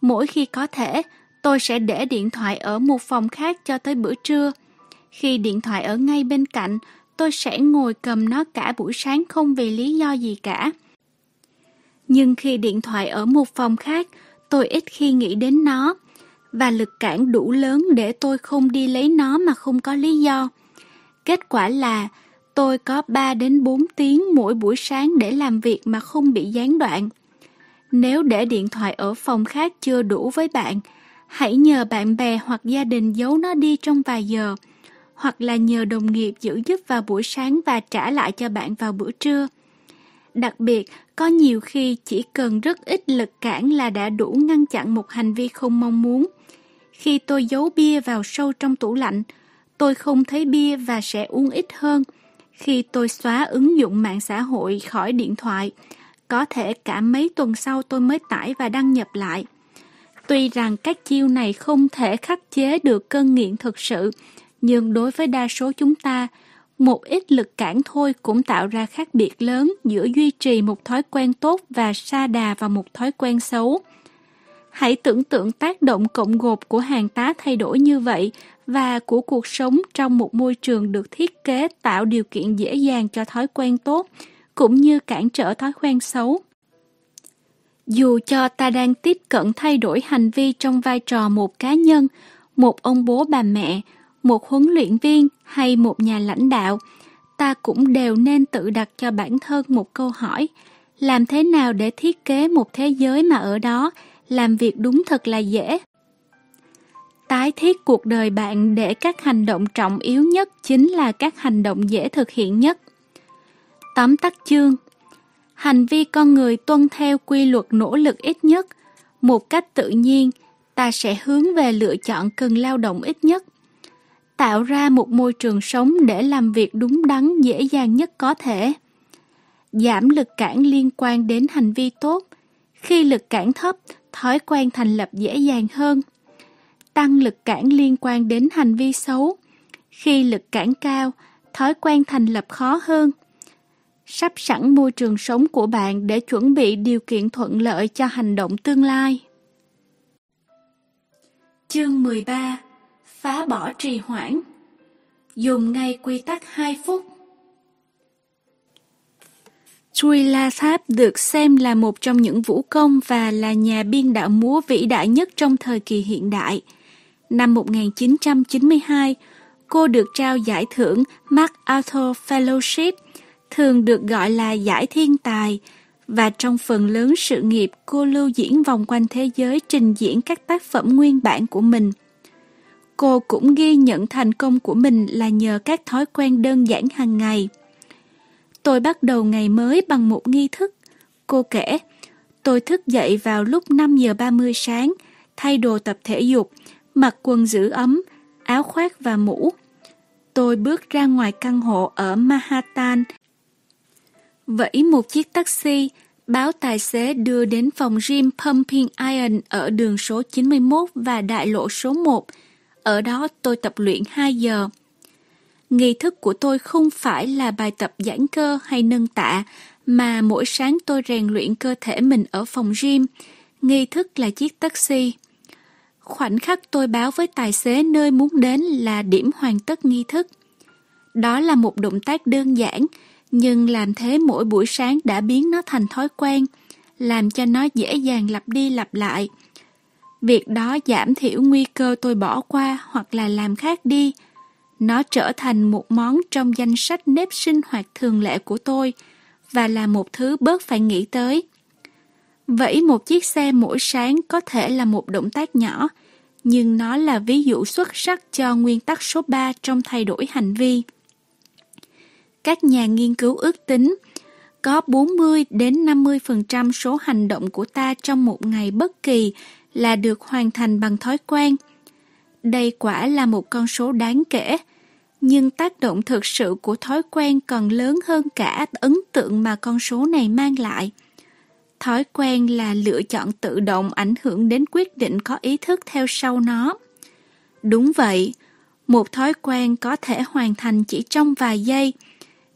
Mỗi khi có thể, tôi sẽ để điện thoại ở một phòng khác cho tới bữa trưa. Khi điện thoại ở ngay bên cạnh, tôi sẽ ngồi cầm nó cả buổi sáng không vì lý do gì cả. Nhưng khi điện thoại ở một phòng khác, tôi ít khi nghĩ đến nó, và lực cản đủ lớn để tôi không đi lấy nó mà không có lý do. Kết quả là tôi có 3 đến 4 tiếng mỗi buổi sáng để làm việc mà không bị gián đoạn. Nếu để điện thoại ở phòng khác chưa đủ với bạn, hãy nhờ bạn bè hoặc gia đình giấu nó đi trong vài giờ, hoặc là nhờ đồng nghiệp giữ giúp vào buổi sáng và trả lại cho bạn vào bữa trưa. Đặc biệt, có nhiều khi chỉ cần rất ít lực cản là đã đủ ngăn chặn một hành vi không mong muốn. Khi tôi giấu bia vào sâu trong tủ lạnh, tôi không thấy bia và sẽ uống ít hơn. Khi tôi xóa ứng dụng mạng xã hội khỏi điện thoại, có thể cả mấy tuần sau tôi mới tải và đăng nhập lại. Tuy rằng các chiêu này không thể khắc chế được cơn nghiện thực sự, nhưng đối với đa số chúng ta, một ít lực cản thôi cũng tạo ra khác biệt lớn giữa duy trì một thói quen tốt và sa đà vào một thói quen xấu. Hãy tưởng tượng tác động cộng gộp của hàng tá thay đổi như vậy và của cuộc sống trong một môi trường được thiết kế tạo điều kiện dễ dàng cho thói quen tốt, cũng như cản trở thói quen xấu. Dù cho ta đang tiếp cận thay đổi hành vi trong vai trò một cá nhân, một ông bố bà mẹ, một huấn luyện viên hay một nhà lãnh đạo, ta cũng đều nên tự đặt cho bản thân một câu hỏi, làm thế nào để thiết kế một thế giới mà ở đó làm việc đúng thật là dễ tái thiết cuộc đời bạn để các hành động trọng yếu nhất chính là các hành động dễ thực hiện nhất. Tóm tắt chương Hành vi con người tuân theo quy luật nỗ lực ít nhất, một cách tự nhiên, ta sẽ hướng về lựa chọn cần lao động ít nhất. Tạo ra một môi trường sống để làm việc đúng đắn dễ dàng nhất có thể. Giảm lực cản liên quan đến hành vi tốt. Khi lực cản thấp, thói quen thành lập dễ dàng hơn tăng lực cản liên quan đến hành vi xấu. Khi lực cản cao, thói quen thành lập khó hơn. Sắp sẵn môi trường sống của bạn để chuẩn bị điều kiện thuận lợi cho hành động tương lai. Chương 13 Phá bỏ trì hoãn. Dùng ngay quy tắc 2 phút. Chui La Tháp được xem là một trong những vũ công và là nhà biên đạo múa vĩ đại nhất trong thời kỳ hiện đại – Năm 1992, cô được trao giải thưởng MacArthur Fellowship, thường được gọi là giải thiên tài, và trong phần lớn sự nghiệp cô lưu diễn vòng quanh thế giới trình diễn các tác phẩm nguyên bản của mình. Cô cũng ghi nhận thành công của mình là nhờ các thói quen đơn giản hàng ngày. Tôi bắt đầu ngày mới bằng một nghi thức. Cô kể, tôi thức dậy vào lúc 5 giờ 30 sáng, thay đồ tập thể dục, mặc quần giữ ấm, áo khoác và mũ. Tôi bước ra ngoài căn hộ ở Manhattan, vẫy một chiếc taxi, báo tài xế đưa đến phòng gym Pumping Iron ở đường số 91 và đại lộ số 1. Ở đó tôi tập luyện 2 giờ. Nghi thức của tôi không phải là bài tập giãn cơ hay nâng tạ, mà mỗi sáng tôi rèn luyện cơ thể mình ở phòng gym. Nghi thức là chiếc taxi. Khoảnh khắc tôi báo với tài xế nơi muốn đến là điểm hoàn tất nghi thức. Đó là một động tác đơn giản, nhưng làm thế mỗi buổi sáng đã biến nó thành thói quen, làm cho nó dễ dàng lặp đi lặp lại. Việc đó giảm thiểu nguy cơ tôi bỏ qua hoặc là làm khác đi. Nó trở thành một món trong danh sách nếp sinh hoạt thường lệ của tôi và là một thứ bớt phải nghĩ tới. Vẫy một chiếc xe mỗi sáng có thể là một động tác nhỏ, nhưng nó là ví dụ xuất sắc cho nguyên tắc số 3 trong thay đổi hành vi. Các nhà nghiên cứu ước tính có 40 đến 50% số hành động của ta trong một ngày bất kỳ là được hoàn thành bằng thói quen. Đây quả là một con số đáng kể, nhưng tác động thực sự của thói quen còn lớn hơn cả ấn tượng mà con số này mang lại. Thói quen là lựa chọn tự động ảnh hưởng đến quyết định có ý thức theo sau nó. Đúng vậy, một thói quen có thể hoàn thành chỉ trong vài giây,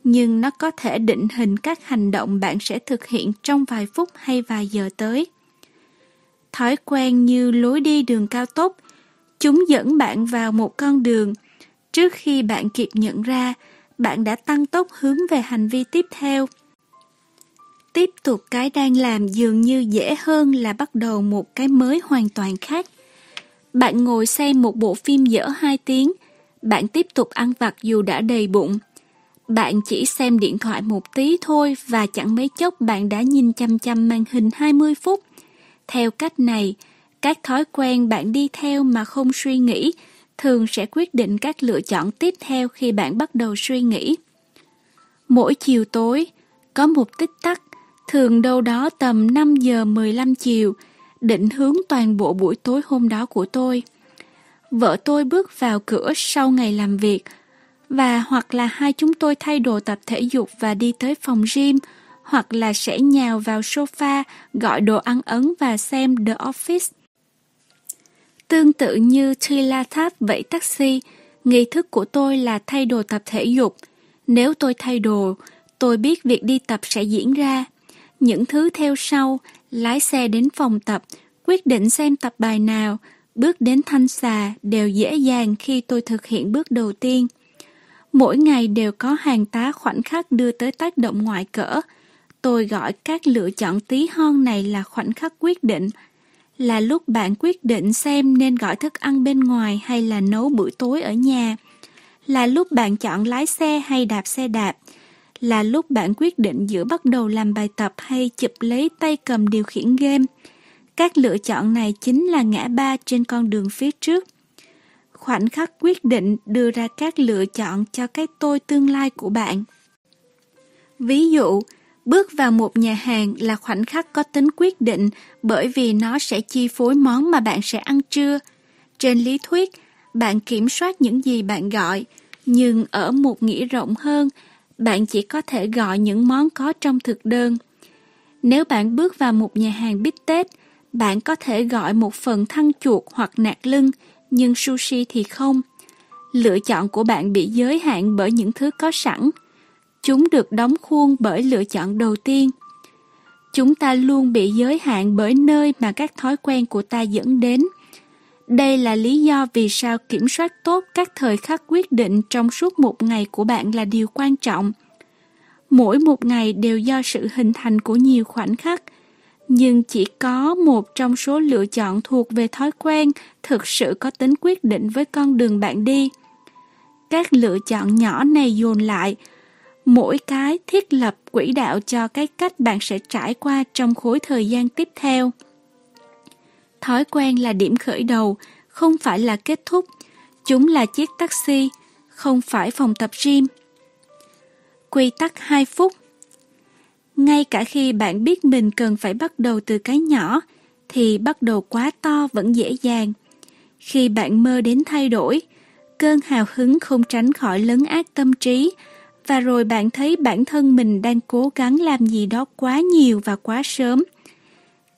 nhưng nó có thể định hình các hành động bạn sẽ thực hiện trong vài phút hay vài giờ tới. Thói quen như lối đi đường cao tốc, chúng dẫn bạn vào một con đường. Trước khi bạn kịp nhận ra, bạn đã tăng tốc hướng về hành vi tiếp theo. Tiếp tục cái đang làm dường như dễ hơn là bắt đầu một cái mới hoàn toàn khác. Bạn ngồi xem một bộ phim dở 2 tiếng, bạn tiếp tục ăn vặt dù đã đầy bụng. Bạn chỉ xem điện thoại một tí thôi và chẳng mấy chốc bạn đã nhìn chăm chăm màn hình 20 phút. Theo cách này, các thói quen bạn đi theo mà không suy nghĩ thường sẽ quyết định các lựa chọn tiếp theo khi bạn bắt đầu suy nghĩ. Mỗi chiều tối, có một tích tắc, thường đâu đó tầm 5 giờ 15 chiều, định hướng toàn bộ buổi tối hôm đó của tôi. Vợ tôi bước vào cửa sau ngày làm việc, và hoặc là hai chúng tôi thay đồ tập thể dục và đi tới phòng gym, hoặc là sẽ nhào vào sofa, gọi đồ ăn ấn và xem The Office. Tương tự như Tila Tháp vẫy taxi, nghi thức của tôi là thay đồ tập thể dục. Nếu tôi thay đồ, tôi biết việc đi tập sẽ diễn ra. Những thứ theo sau, lái xe đến phòng tập, quyết định xem tập bài nào, bước đến thanh xà đều dễ dàng khi tôi thực hiện bước đầu tiên. Mỗi ngày đều có hàng tá khoảnh khắc đưa tới tác động ngoại cỡ. Tôi gọi các lựa chọn tí hon này là khoảnh khắc quyết định. Là lúc bạn quyết định xem nên gọi thức ăn bên ngoài hay là nấu bữa tối ở nhà. Là lúc bạn chọn lái xe hay đạp xe đạp. Là lúc bạn quyết định giữa bắt đầu làm bài tập hay chụp lấy tay cầm điều khiển game. Các lựa chọn này chính là ngã ba trên con đường phía trước khoảnh khắc quyết định đưa ra các lựa chọn cho cái tôi tương lai của bạn. Ví dụ, bước vào một nhà hàng là khoảnh khắc có tính quyết định bởi vì nó sẽ chi phối món mà bạn sẽ ăn trưa. Trên lý thuyết, bạn kiểm soát những gì bạn gọi, nhưng ở một nghĩa rộng hơn, bạn chỉ có thể gọi những món có trong thực đơn. Nếu bạn bước vào một nhà hàng bít tết, bạn có thể gọi một phần thăn chuột hoặc nạc lưng, nhưng sushi thì không. Lựa chọn của bạn bị giới hạn bởi những thứ có sẵn. Chúng được đóng khuôn bởi lựa chọn đầu tiên. Chúng ta luôn bị giới hạn bởi nơi mà các thói quen của ta dẫn đến. Đây là lý do vì sao kiểm soát tốt các thời khắc quyết định trong suốt một ngày của bạn là điều quan trọng. Mỗi một ngày đều do sự hình thành của nhiều khoảnh khắc, nhưng chỉ có một trong số lựa chọn thuộc về thói quen thực sự có tính quyết định với con đường bạn đi. Các lựa chọn nhỏ này dồn lại, mỗi cái thiết lập quỹ đạo cho cái cách bạn sẽ trải qua trong khối thời gian tiếp theo. Thói quen là điểm khởi đầu, không phải là kết thúc. Chúng là chiếc taxi, không phải phòng tập gym. Quy tắc 2 phút ngay cả khi bạn biết mình cần phải bắt đầu từ cái nhỏ, thì bắt đầu quá to vẫn dễ dàng. Khi bạn mơ đến thay đổi, cơn hào hứng không tránh khỏi lấn át tâm trí, và rồi bạn thấy bản thân mình đang cố gắng làm gì đó quá nhiều và quá sớm.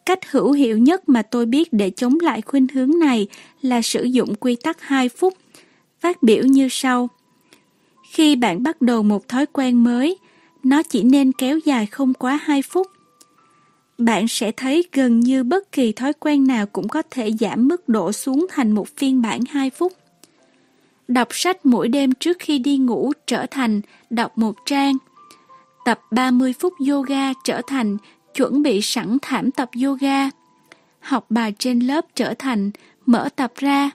Cách hữu hiệu nhất mà tôi biết để chống lại khuynh hướng này là sử dụng quy tắc 2 phút, phát biểu như sau. Khi bạn bắt đầu một thói quen mới, nó chỉ nên kéo dài không quá 2 phút. Bạn sẽ thấy gần như bất kỳ thói quen nào cũng có thể giảm mức độ xuống thành một phiên bản 2 phút. Đọc sách mỗi đêm trước khi đi ngủ trở thành đọc một trang. Tập 30 phút yoga trở thành chuẩn bị sẵn thảm tập yoga. Học bài trên lớp trở thành mở tập ra.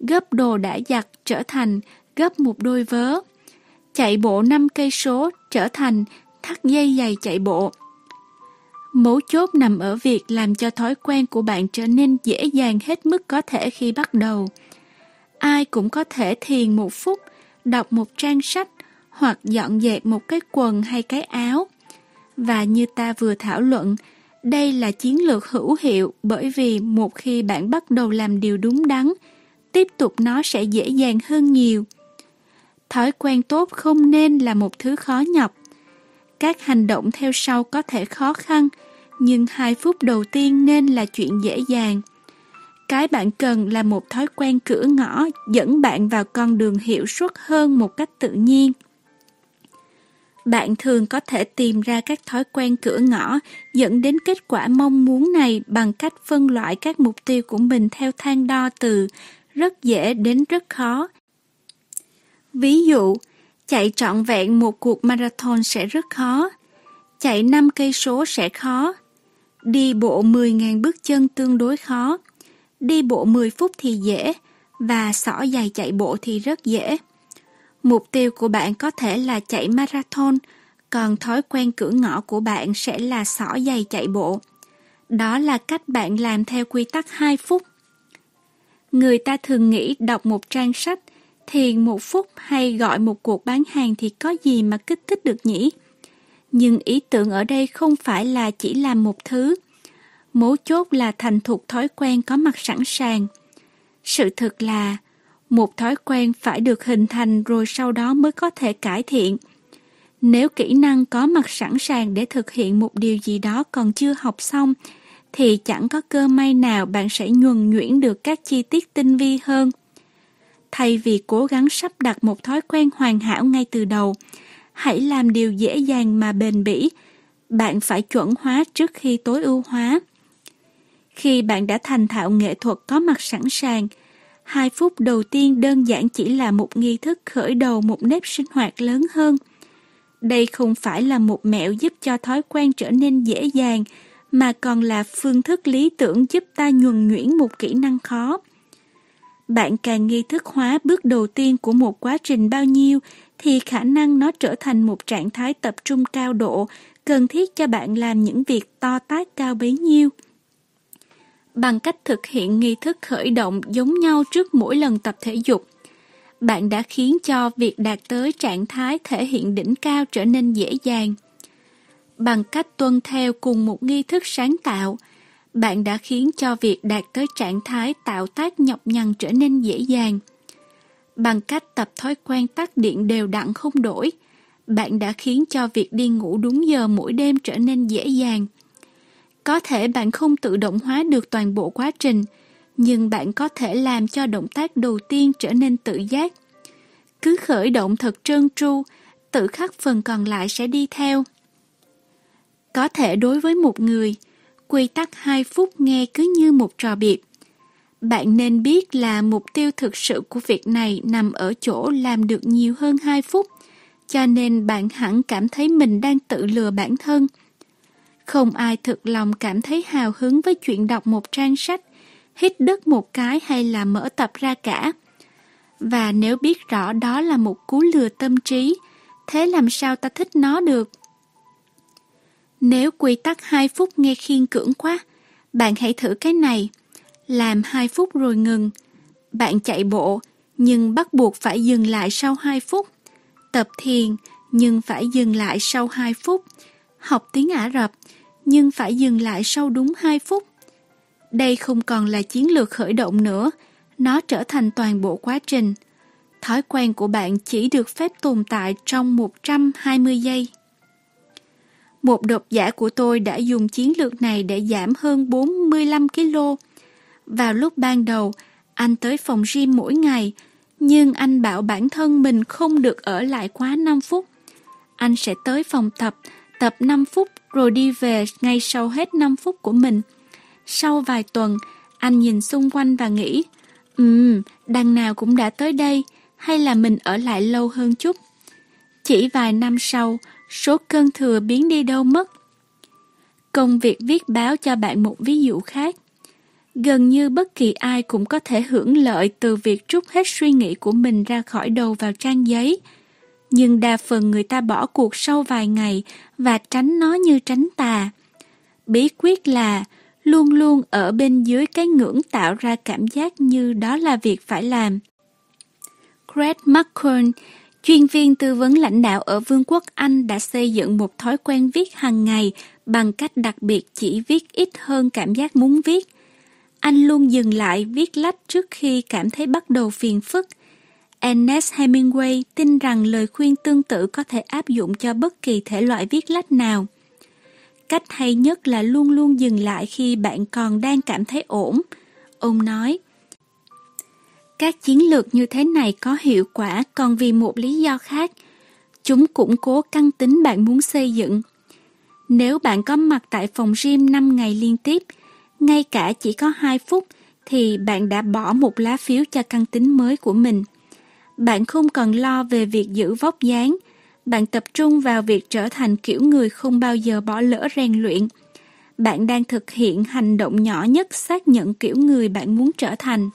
Gấp đồ đã giặt trở thành gấp một đôi vớ. Chạy bộ 5 cây số trở thành thắt dây giày chạy bộ. Mấu chốt nằm ở việc làm cho thói quen của bạn trở nên dễ dàng hết mức có thể khi bắt đầu. Ai cũng có thể thiền một phút, đọc một trang sách hoặc dọn dẹp một cái quần hay cái áo. Và như ta vừa thảo luận, đây là chiến lược hữu hiệu bởi vì một khi bạn bắt đầu làm điều đúng đắn, tiếp tục nó sẽ dễ dàng hơn nhiều. Thói quen tốt không nên là một thứ khó nhọc. Các hành động theo sau có thể khó khăn, nhưng hai phút đầu tiên nên là chuyện dễ dàng. Cái bạn cần là một thói quen cửa ngõ dẫn bạn vào con đường hiệu suất hơn một cách tự nhiên. Bạn thường có thể tìm ra các thói quen cửa ngõ dẫn đến kết quả mong muốn này bằng cách phân loại các mục tiêu của mình theo thang đo từ rất dễ đến rất khó. Ví dụ, chạy trọn vẹn một cuộc marathon sẽ rất khó, chạy 5 cây số sẽ khó, đi bộ 10.000 bước chân tương đối khó, đi bộ 10 phút thì dễ và xỏ giày chạy bộ thì rất dễ. Mục tiêu của bạn có thể là chạy marathon, còn thói quen cửa ngõ của bạn sẽ là xỏ giày chạy bộ. Đó là cách bạn làm theo quy tắc 2 phút. Người ta thường nghĩ đọc một trang sách, thiền một phút hay gọi một cuộc bán hàng thì có gì mà kích thích được nhỉ? Nhưng ý tưởng ở đây không phải là chỉ làm một thứ. Mấu chốt là thành thục thói quen có mặt sẵn sàng. Sự thực là một thói quen phải được hình thành rồi sau đó mới có thể cải thiện. Nếu kỹ năng có mặt sẵn sàng để thực hiện một điều gì đó còn chưa học xong, thì chẳng có cơ may nào bạn sẽ nhuần nhuyễn được các chi tiết tinh vi hơn. Thay vì cố gắng sắp đặt một thói quen hoàn hảo ngay từ đầu, hãy làm điều dễ dàng mà bền bỉ. Bạn phải chuẩn hóa trước khi tối ưu hóa. Khi bạn đã thành thạo nghệ thuật có mặt sẵn sàng, hai phút đầu tiên đơn giản chỉ là một nghi thức khởi đầu một nếp sinh hoạt lớn hơn. Đây không phải là một mẹo giúp cho thói quen trở nên dễ dàng, mà còn là phương thức lý tưởng giúp ta nhuần nhuyễn một kỹ năng khó. Bạn càng nghi thức hóa bước đầu tiên của một quá trình bao nhiêu thì khả năng nó trở thành một trạng thái tập trung cao độ cần thiết cho bạn làm những việc to tát cao bấy nhiêu bằng cách thực hiện nghi thức khởi động giống nhau trước mỗi lần tập thể dục. Bạn đã khiến cho việc đạt tới trạng thái thể hiện đỉnh cao trở nên dễ dàng. Bằng cách tuân theo cùng một nghi thức sáng tạo, bạn đã khiến cho việc đạt tới trạng thái tạo tác nhọc nhằn trở nên dễ dàng. Bằng cách tập thói quen tắt điện đều đặn không đổi, bạn đã khiến cho việc đi ngủ đúng giờ mỗi đêm trở nên dễ dàng. Có thể bạn không tự động hóa được toàn bộ quá trình, nhưng bạn có thể làm cho động tác đầu tiên trở nên tự giác. Cứ khởi động thật trơn tru, tự khắc phần còn lại sẽ đi theo. Có thể đối với một người, quy tắc 2 phút nghe cứ như một trò biệt Bạn nên biết là mục tiêu thực sự của việc này nằm ở chỗ làm được nhiều hơn 2 phút, cho nên bạn hẳn cảm thấy mình đang tự lừa bản thân. Không ai thực lòng cảm thấy hào hứng với chuyện đọc một trang sách, hít đất một cái hay là mở tập ra cả. Và nếu biết rõ đó là một cú lừa tâm trí, thế làm sao ta thích nó được? Nếu quy tắc 2 phút nghe khiên cưỡng quá, bạn hãy thử cái này. Làm 2 phút rồi ngừng. Bạn chạy bộ, nhưng bắt buộc phải dừng lại sau 2 phút. Tập thiền, nhưng phải dừng lại sau 2 phút. Học tiếng Ả Rập, nhưng phải dừng lại sau đúng 2 phút. Đây không còn là chiến lược khởi động nữa, nó trở thành toàn bộ quá trình. Thói quen của bạn chỉ được phép tồn tại trong 120 giây. Một độc giả của tôi đã dùng chiến lược này để giảm hơn 45 kg. Vào lúc ban đầu, anh tới phòng gym mỗi ngày, nhưng anh bảo bản thân mình không được ở lại quá 5 phút. Anh sẽ tới phòng tập, tập 5 phút rồi đi về ngay sau hết 5 phút của mình. Sau vài tuần, anh nhìn xung quanh và nghĩ, Ừm, đằng nào cũng đã tới đây, hay là mình ở lại lâu hơn chút. Chỉ vài năm sau, số cơn thừa biến đi đâu mất. Công việc viết báo cho bạn một ví dụ khác. Gần như bất kỳ ai cũng có thể hưởng lợi từ việc trút hết suy nghĩ của mình ra khỏi đầu vào trang giấy. Nhưng đa phần người ta bỏ cuộc sau vài ngày và tránh nó như tránh tà. Bí quyết là luôn luôn ở bên dưới cái ngưỡng tạo ra cảm giác như đó là việc phải làm. Craig McCorn, chuyên viên tư vấn lãnh đạo ở Vương quốc Anh đã xây dựng một thói quen viết hàng ngày bằng cách đặc biệt chỉ viết ít hơn cảm giác muốn viết. Anh luôn dừng lại viết lách trước khi cảm thấy bắt đầu phiền phức. Ernest Hemingway tin rằng lời khuyên tương tự có thể áp dụng cho bất kỳ thể loại viết lách nào. Cách hay nhất là luôn luôn dừng lại khi bạn còn đang cảm thấy ổn. Ông nói, các chiến lược như thế này có hiệu quả còn vì một lý do khác. Chúng củng cố căn tính bạn muốn xây dựng. Nếu bạn có mặt tại phòng gym 5 ngày liên tiếp, ngay cả chỉ có 2 phút, thì bạn đã bỏ một lá phiếu cho căn tính mới của mình. Bạn không cần lo về việc giữ vóc dáng, bạn tập trung vào việc trở thành kiểu người không bao giờ bỏ lỡ rèn luyện. Bạn đang thực hiện hành động nhỏ nhất xác nhận kiểu người bạn muốn trở thành.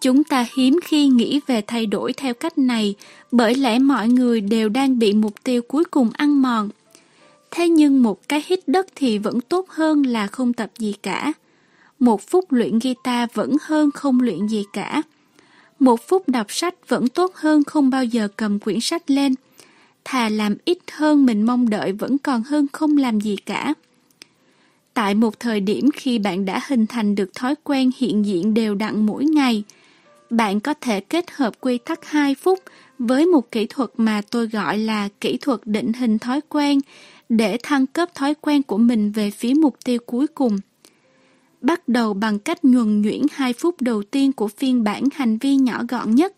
Chúng ta hiếm khi nghĩ về thay đổi theo cách này bởi lẽ mọi người đều đang bị mục tiêu cuối cùng ăn mòn. Thế nhưng một cái hít đất thì vẫn tốt hơn là không tập gì cả. Một phút luyện guitar vẫn hơn không luyện gì cả. Một phút đọc sách vẫn tốt hơn không bao giờ cầm quyển sách lên. Thà làm ít hơn mình mong đợi vẫn còn hơn không làm gì cả. Tại một thời điểm khi bạn đã hình thành được thói quen hiện diện đều đặn mỗi ngày, bạn có thể kết hợp quy tắc 2 phút với một kỹ thuật mà tôi gọi là kỹ thuật định hình thói quen để thăng cấp thói quen của mình về phía mục tiêu cuối cùng. Bắt đầu bằng cách nhuần nhuyễn 2 phút đầu tiên của phiên bản hành vi nhỏ gọn nhất.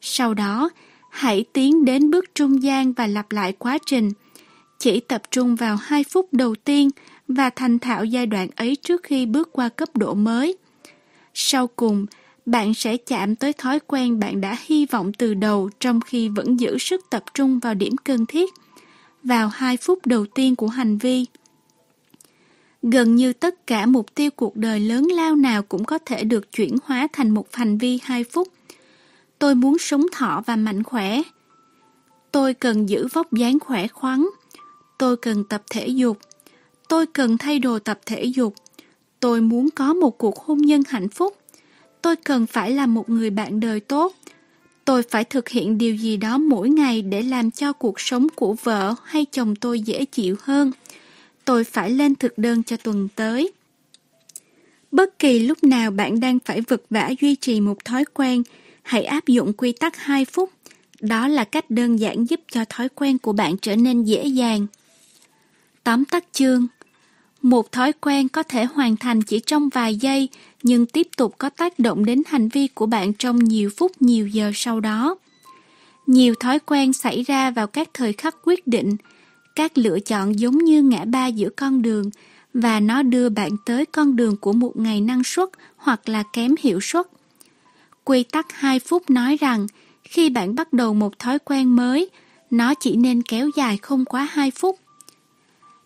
Sau đó, hãy tiến đến bước trung gian và lặp lại quá trình. Chỉ tập trung vào 2 phút đầu tiên và thành thạo giai đoạn ấy trước khi bước qua cấp độ mới. Sau cùng, bạn sẽ chạm tới thói quen bạn đã hy vọng từ đầu trong khi vẫn giữ sức tập trung vào điểm cần thiết, vào 2 phút đầu tiên của hành vi. Gần như tất cả mục tiêu cuộc đời lớn lao nào cũng có thể được chuyển hóa thành một hành vi 2 phút. Tôi muốn sống thọ và mạnh khỏe. Tôi cần giữ vóc dáng khỏe khoắn. Tôi cần tập thể dục. Tôi cần thay đồ tập thể dục. Tôi muốn có một cuộc hôn nhân hạnh phúc. Tôi cần phải là một người bạn đời tốt. Tôi phải thực hiện điều gì đó mỗi ngày để làm cho cuộc sống của vợ hay chồng tôi dễ chịu hơn. Tôi phải lên thực đơn cho tuần tới. Bất kỳ lúc nào bạn đang phải vật vã duy trì một thói quen, hãy áp dụng quy tắc 2 phút. Đó là cách đơn giản giúp cho thói quen của bạn trở nên dễ dàng. Tóm tắt chương Một thói quen có thể hoàn thành chỉ trong vài giây nhưng tiếp tục có tác động đến hành vi của bạn trong nhiều phút nhiều giờ sau đó. Nhiều thói quen xảy ra vào các thời khắc quyết định, các lựa chọn giống như ngã ba giữa con đường và nó đưa bạn tới con đường của một ngày năng suất hoặc là kém hiệu suất. Quy tắc 2 phút nói rằng khi bạn bắt đầu một thói quen mới, nó chỉ nên kéo dài không quá 2 phút.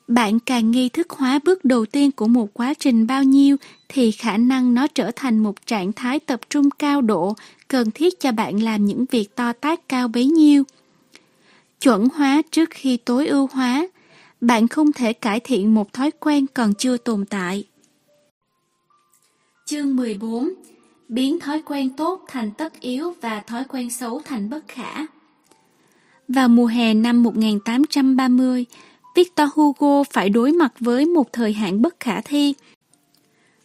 Bạn càng nghi thức hóa bước đầu tiên của một quá trình bao nhiêu thì khả năng nó trở thành một trạng thái tập trung cao độ cần thiết cho bạn làm những việc to tác cao bấy nhiêu. Chuẩn hóa trước khi tối ưu hóa, bạn không thể cải thiện một thói quen còn chưa tồn tại. Chương 14 Biến thói quen tốt thành tất yếu và thói quen xấu thành bất khả Vào mùa hè năm 1830, Victor Hugo phải đối mặt với một thời hạn bất khả thi.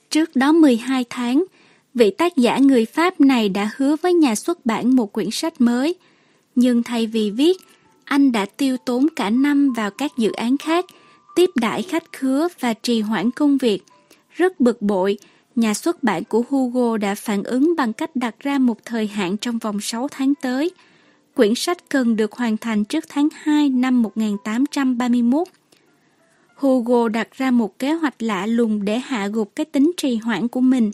Trước đó 12 tháng, vị tác giả người Pháp này đã hứa với nhà xuất bản một quyển sách mới. Nhưng thay vì viết, anh đã tiêu tốn cả năm vào các dự án khác, tiếp đãi khách khứa và trì hoãn công việc. Rất bực bội, nhà xuất bản của Hugo đã phản ứng bằng cách đặt ra một thời hạn trong vòng 6 tháng tới. Quyển sách cần được hoàn thành trước tháng 2 năm 1831. Hugo đặt ra một kế hoạch lạ lùng để hạ gục cái tính trì hoãn của mình.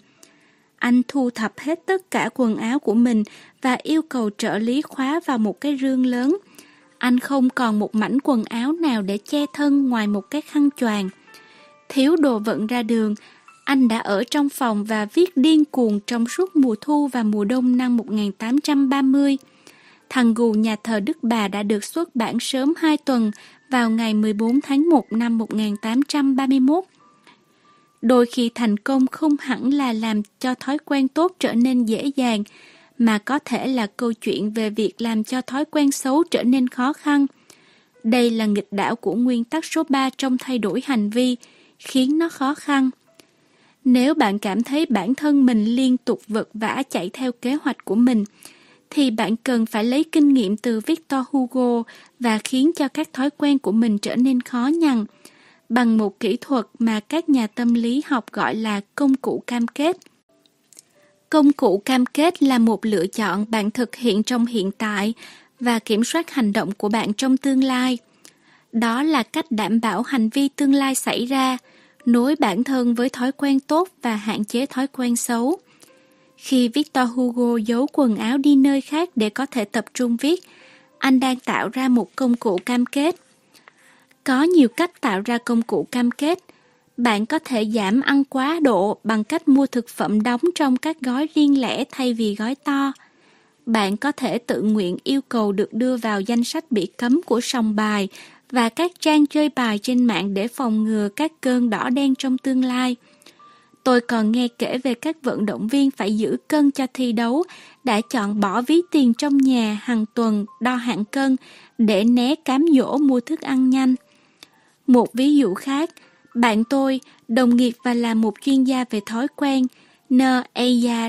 Anh thu thập hết tất cả quần áo của mình và yêu cầu trợ lý khóa vào một cái rương lớn. Anh không còn một mảnh quần áo nào để che thân ngoài một cái khăn choàng. Thiếu đồ vận ra đường, anh đã ở trong phòng và viết điên cuồng trong suốt mùa thu và mùa đông năm 1830. Thằng gù nhà thờ Đức Bà đã được xuất bản sớm 2 tuần vào ngày 14 tháng 1 năm 1831. Đôi khi thành công không hẳn là làm cho thói quen tốt trở nên dễ dàng, mà có thể là câu chuyện về việc làm cho thói quen xấu trở nên khó khăn. Đây là nghịch đảo của nguyên tắc số 3 trong thay đổi hành vi, khiến nó khó khăn. Nếu bạn cảm thấy bản thân mình liên tục vật vã chạy theo kế hoạch của mình, thì bạn cần phải lấy kinh nghiệm từ Victor Hugo và khiến cho các thói quen của mình trở nên khó nhằn bằng một kỹ thuật mà các nhà tâm lý học gọi là công cụ cam kết. Công cụ cam kết là một lựa chọn bạn thực hiện trong hiện tại và kiểm soát hành động của bạn trong tương lai. Đó là cách đảm bảo hành vi tương lai xảy ra, nối bản thân với thói quen tốt và hạn chế thói quen xấu. Khi Victor Hugo giấu quần áo đi nơi khác để có thể tập trung viết, anh đang tạo ra một công cụ cam kết. Có nhiều cách tạo ra công cụ cam kết. Bạn có thể giảm ăn quá độ bằng cách mua thực phẩm đóng trong các gói riêng lẻ thay vì gói to. Bạn có thể tự nguyện yêu cầu được đưa vào danh sách bị cấm của sòng bài và các trang chơi bài trên mạng để phòng ngừa các cơn đỏ đen trong tương lai. Tôi còn nghe kể về các vận động viên phải giữ cân cho thi đấu, đã chọn bỏ ví tiền trong nhà hàng tuần đo hạng cân để né cám dỗ mua thức ăn nhanh. Một ví dụ khác, bạn tôi, đồng nghiệp và là một chuyên gia về thói quen, Nơ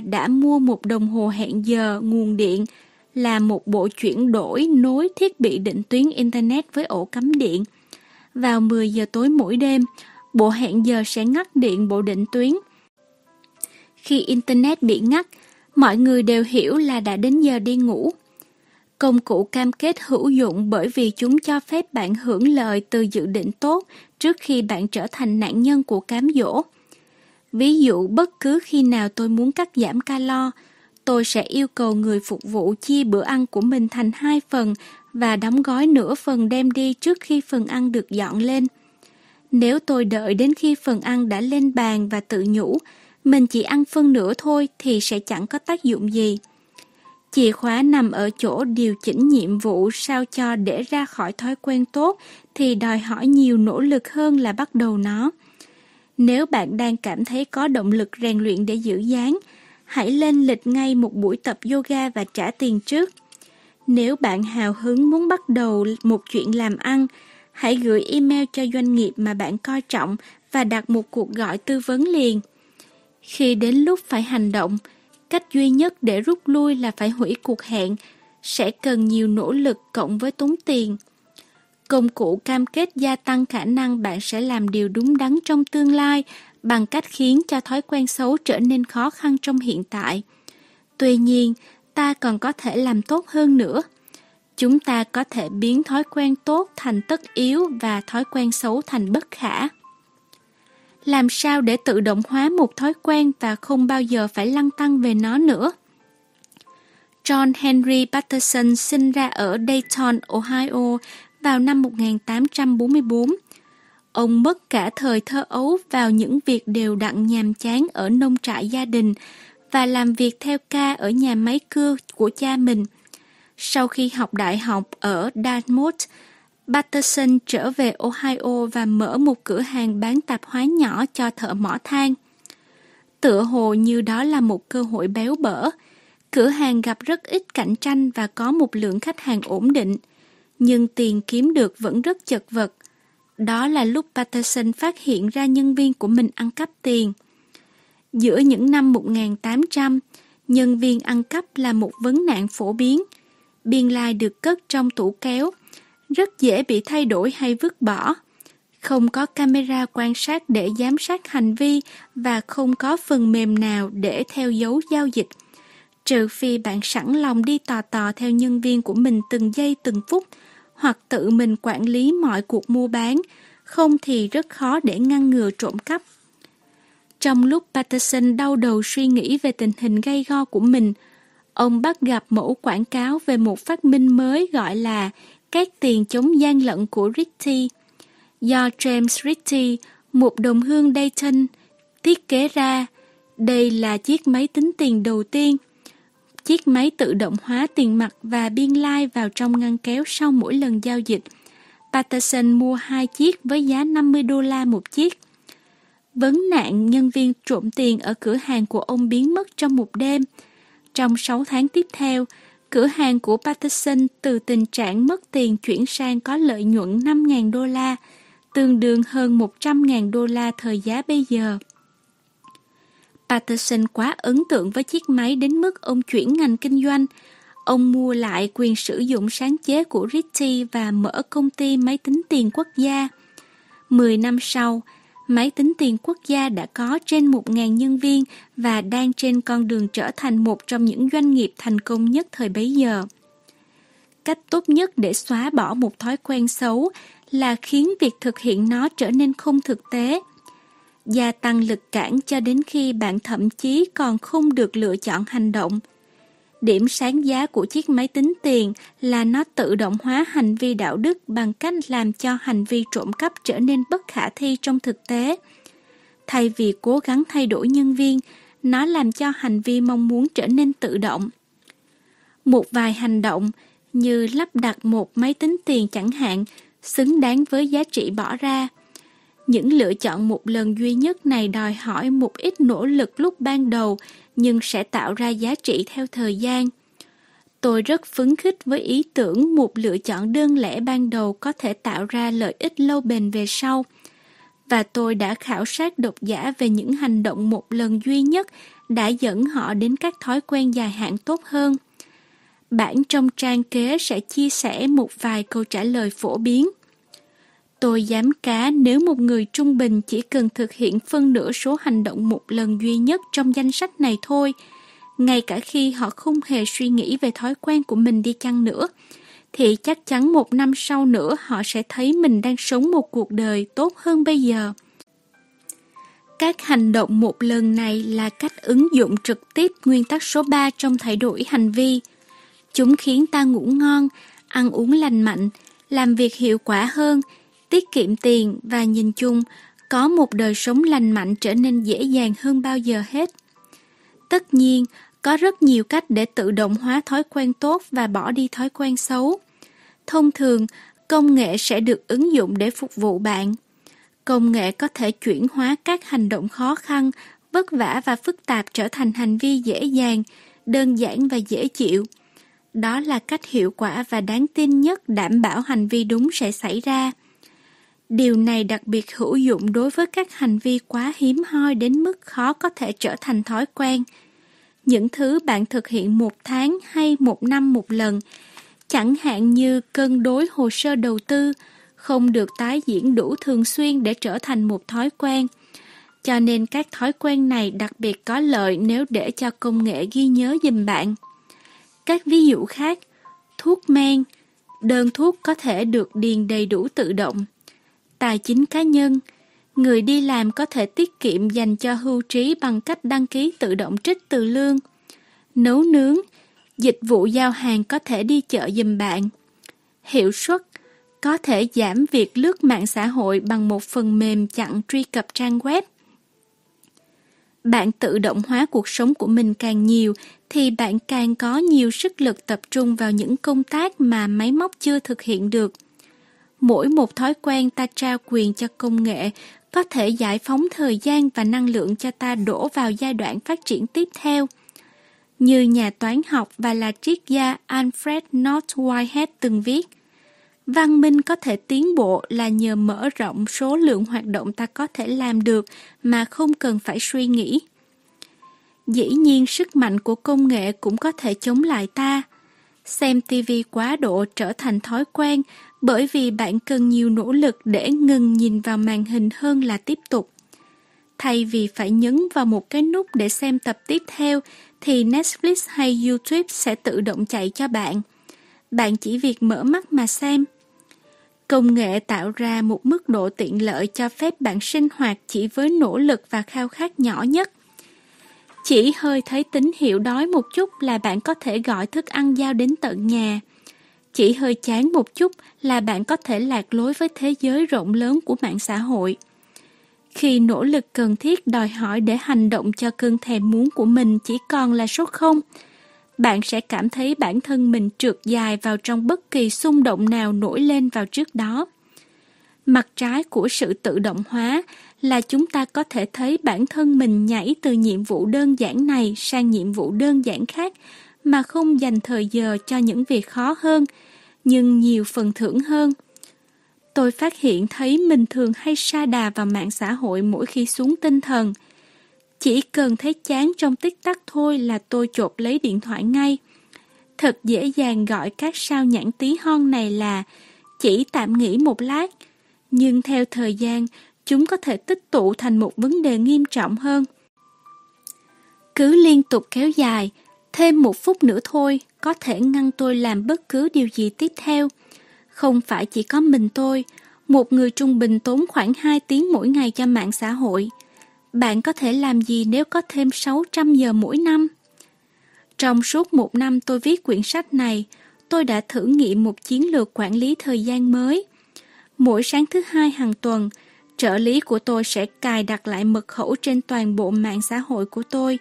đã mua một đồng hồ hẹn giờ nguồn điện là một bộ chuyển đổi nối thiết bị định tuyến Internet với ổ cắm điện. Vào 10 giờ tối mỗi đêm, bộ hẹn giờ sẽ ngắt điện bộ định tuyến. Khi Internet bị ngắt, mọi người đều hiểu là đã đến giờ đi ngủ. Công cụ cam kết hữu dụng bởi vì chúng cho phép bạn hưởng lợi từ dự định tốt trước khi bạn trở thành nạn nhân của cám dỗ. Ví dụ bất cứ khi nào tôi muốn cắt giảm calo, tôi sẽ yêu cầu người phục vụ chia bữa ăn của mình thành hai phần và đóng gói nửa phần đem đi trước khi phần ăn được dọn lên. Nếu tôi đợi đến khi phần ăn đã lên bàn và tự nhủ, mình chỉ ăn phân nửa thôi thì sẽ chẳng có tác dụng gì. Chìa khóa nằm ở chỗ điều chỉnh nhiệm vụ sao cho để ra khỏi thói quen tốt thì đòi hỏi nhiều nỗ lực hơn là bắt đầu nó. Nếu bạn đang cảm thấy có động lực rèn luyện để giữ dáng, hãy lên lịch ngay một buổi tập yoga và trả tiền trước. Nếu bạn hào hứng muốn bắt đầu một chuyện làm ăn, hãy gửi email cho doanh nghiệp mà bạn coi trọng và đặt một cuộc gọi tư vấn liền. Khi đến lúc phải hành động, cách duy nhất để rút lui là phải hủy cuộc hẹn, sẽ cần nhiều nỗ lực cộng với tốn tiền. Công cụ cam kết gia tăng khả năng bạn sẽ làm điều đúng đắn trong tương lai bằng cách khiến cho thói quen xấu trở nên khó khăn trong hiện tại. Tuy nhiên, ta còn có thể làm tốt hơn nữa. Chúng ta có thể biến thói quen tốt thành tất yếu và thói quen xấu thành bất khả làm sao để tự động hóa một thói quen và không bao giờ phải lăng tăng về nó nữa. John Henry Patterson sinh ra ở Dayton, Ohio vào năm 1844. Ông mất cả thời thơ ấu vào những việc đều đặn nhàm chán ở nông trại gia đình và làm việc theo ca ở nhà máy cưa của cha mình. Sau khi học đại học ở Dartmouth, Patterson trở về Ohio và mở một cửa hàng bán tạp hóa nhỏ cho thợ mỏ than. Tựa hồ như đó là một cơ hội béo bở. Cửa hàng gặp rất ít cạnh tranh và có một lượng khách hàng ổn định, nhưng tiền kiếm được vẫn rất chật vật. Đó là lúc Patterson phát hiện ra nhân viên của mình ăn cắp tiền. Giữa những năm 1800, nhân viên ăn cắp là một vấn nạn phổ biến. Biên lai được cất trong tủ kéo, rất dễ bị thay đổi hay vứt bỏ. Không có camera quan sát để giám sát hành vi và không có phần mềm nào để theo dấu giao dịch. Trừ phi bạn sẵn lòng đi tò tò theo nhân viên của mình từng giây từng phút, hoặc tự mình quản lý mọi cuộc mua bán, không thì rất khó để ngăn ngừa trộm cắp. Trong lúc Patterson đau đầu suy nghĩ về tình hình gây go của mình, ông bắt gặp mẫu quảng cáo về một phát minh mới gọi là các tiền chống gian lận của Ritchie do James Ritchie, một đồng hương Dayton, thiết kế ra. Đây là chiếc máy tính tiền đầu tiên. Chiếc máy tự động hóa tiền mặt và biên lai like vào trong ngăn kéo sau mỗi lần giao dịch. Patterson mua hai chiếc với giá 50 đô la một chiếc. Vấn nạn nhân viên trộm tiền ở cửa hàng của ông biến mất trong một đêm. Trong 6 tháng tiếp theo, cửa hàng của Patterson từ tình trạng mất tiền chuyển sang có lợi nhuận 5.000 đô la, tương đương hơn 100.000 đô la thời giá bây giờ. Patterson quá ấn tượng với chiếc máy đến mức ông chuyển ngành kinh doanh. Ông mua lại quyền sử dụng sáng chế của Ritchie và mở công ty máy tính tiền quốc gia. Mười năm sau, máy tính tiền quốc gia đã có trên 1.000 nhân viên và đang trên con đường trở thành một trong những doanh nghiệp thành công nhất thời bấy giờ. Cách tốt nhất để xóa bỏ một thói quen xấu là khiến việc thực hiện nó trở nên không thực tế. Gia tăng lực cản cho đến khi bạn thậm chí còn không được lựa chọn hành động. Điểm sáng giá của chiếc máy tính tiền là nó tự động hóa hành vi đạo đức bằng cách làm cho hành vi trộm cắp trở nên bất khả thi trong thực tế. Thay vì cố gắng thay đổi nhân viên, nó làm cho hành vi mong muốn trở nên tự động. Một vài hành động như lắp đặt một máy tính tiền chẳng hạn xứng đáng với giá trị bỏ ra. Những lựa chọn một lần duy nhất này đòi hỏi một ít nỗ lực lúc ban đầu, nhưng sẽ tạo ra giá trị theo thời gian. Tôi rất phấn khích với ý tưởng một lựa chọn đơn lẻ ban đầu có thể tạo ra lợi ích lâu bền về sau. Và tôi đã khảo sát độc giả về những hành động một lần duy nhất đã dẫn họ đến các thói quen dài hạn tốt hơn. Bản trong trang kế sẽ chia sẻ một vài câu trả lời phổ biến. Tôi dám cá nếu một người trung bình chỉ cần thực hiện phân nửa số hành động một lần duy nhất trong danh sách này thôi, ngay cả khi họ không hề suy nghĩ về thói quen của mình đi chăng nữa, thì chắc chắn một năm sau nữa họ sẽ thấy mình đang sống một cuộc đời tốt hơn bây giờ. Các hành động một lần này là cách ứng dụng trực tiếp nguyên tắc số 3 trong thay đổi hành vi. Chúng khiến ta ngủ ngon, ăn uống lành mạnh, làm việc hiệu quả hơn, tiết kiệm tiền và nhìn chung có một đời sống lành mạnh trở nên dễ dàng hơn bao giờ hết. Tất nhiên, có rất nhiều cách để tự động hóa thói quen tốt và bỏ đi thói quen xấu. Thông thường, công nghệ sẽ được ứng dụng để phục vụ bạn. Công nghệ có thể chuyển hóa các hành động khó khăn, vất vả và phức tạp trở thành hành vi dễ dàng, đơn giản và dễ chịu. Đó là cách hiệu quả và đáng tin nhất đảm bảo hành vi đúng sẽ xảy ra. Điều này đặc biệt hữu dụng đối với các hành vi quá hiếm hoi đến mức khó có thể trở thành thói quen. Những thứ bạn thực hiện một tháng hay một năm một lần, chẳng hạn như cân đối hồ sơ đầu tư, không được tái diễn đủ thường xuyên để trở thành một thói quen. Cho nên các thói quen này đặc biệt có lợi nếu để cho công nghệ ghi nhớ giùm bạn. Các ví dụ khác, thuốc men, đơn thuốc có thể được điền đầy đủ tự động tài chính cá nhân, người đi làm có thể tiết kiệm dành cho hưu trí bằng cách đăng ký tự động trích từ lương. Nấu nướng, dịch vụ giao hàng có thể đi chợ giùm bạn. Hiệu suất, có thể giảm việc lướt mạng xã hội bằng một phần mềm chặn truy cập trang web. Bạn tự động hóa cuộc sống của mình càng nhiều thì bạn càng có nhiều sức lực tập trung vào những công tác mà máy móc chưa thực hiện được. Mỗi một thói quen ta trao quyền cho công nghệ có thể giải phóng thời gian và năng lượng cho ta đổ vào giai đoạn phát triển tiếp theo. Như nhà toán học và là triết gia Alfred North Whitehead từng viết, văn minh có thể tiến bộ là nhờ mở rộng số lượng hoạt động ta có thể làm được mà không cần phải suy nghĩ. Dĩ nhiên sức mạnh của công nghệ cũng có thể chống lại ta. Xem TV quá độ trở thành thói quen bởi vì bạn cần nhiều nỗ lực để ngừng nhìn vào màn hình hơn là tiếp tục. Thay vì phải nhấn vào một cái nút để xem tập tiếp theo, thì Netflix hay YouTube sẽ tự động chạy cho bạn. Bạn chỉ việc mở mắt mà xem. Công nghệ tạo ra một mức độ tiện lợi cho phép bạn sinh hoạt chỉ với nỗ lực và khao khát nhỏ nhất. Chỉ hơi thấy tín hiệu đói một chút là bạn có thể gọi thức ăn giao đến tận nhà. Chỉ hơi chán một chút là bạn có thể lạc lối với thế giới rộng lớn của mạng xã hội. Khi nỗ lực cần thiết đòi hỏi để hành động cho cơn thèm muốn của mình chỉ còn là số không, bạn sẽ cảm thấy bản thân mình trượt dài vào trong bất kỳ xung động nào nổi lên vào trước đó. Mặt trái của sự tự động hóa là chúng ta có thể thấy bản thân mình nhảy từ nhiệm vụ đơn giản này sang nhiệm vụ đơn giản khác mà không dành thời giờ cho những việc khó hơn, nhưng nhiều phần thưởng hơn. Tôi phát hiện thấy mình thường hay sa đà vào mạng xã hội mỗi khi xuống tinh thần. Chỉ cần thấy chán trong tích tắc thôi là tôi chộp lấy điện thoại ngay. Thật dễ dàng gọi các sao nhãn tí hon này là chỉ tạm nghỉ một lát, nhưng theo thời gian, chúng có thể tích tụ thành một vấn đề nghiêm trọng hơn. Cứ liên tục kéo dài, thêm một phút nữa thôi có thể ngăn tôi làm bất cứ điều gì tiếp theo. Không phải chỉ có mình tôi, một người trung bình tốn khoảng 2 tiếng mỗi ngày cho mạng xã hội. Bạn có thể làm gì nếu có thêm 600 giờ mỗi năm? Trong suốt một năm tôi viết quyển sách này, tôi đã thử nghiệm một chiến lược quản lý thời gian mới. Mỗi sáng thứ hai hàng tuần, trợ lý của tôi sẽ cài đặt lại mật khẩu trên toàn bộ mạng xã hội của tôi,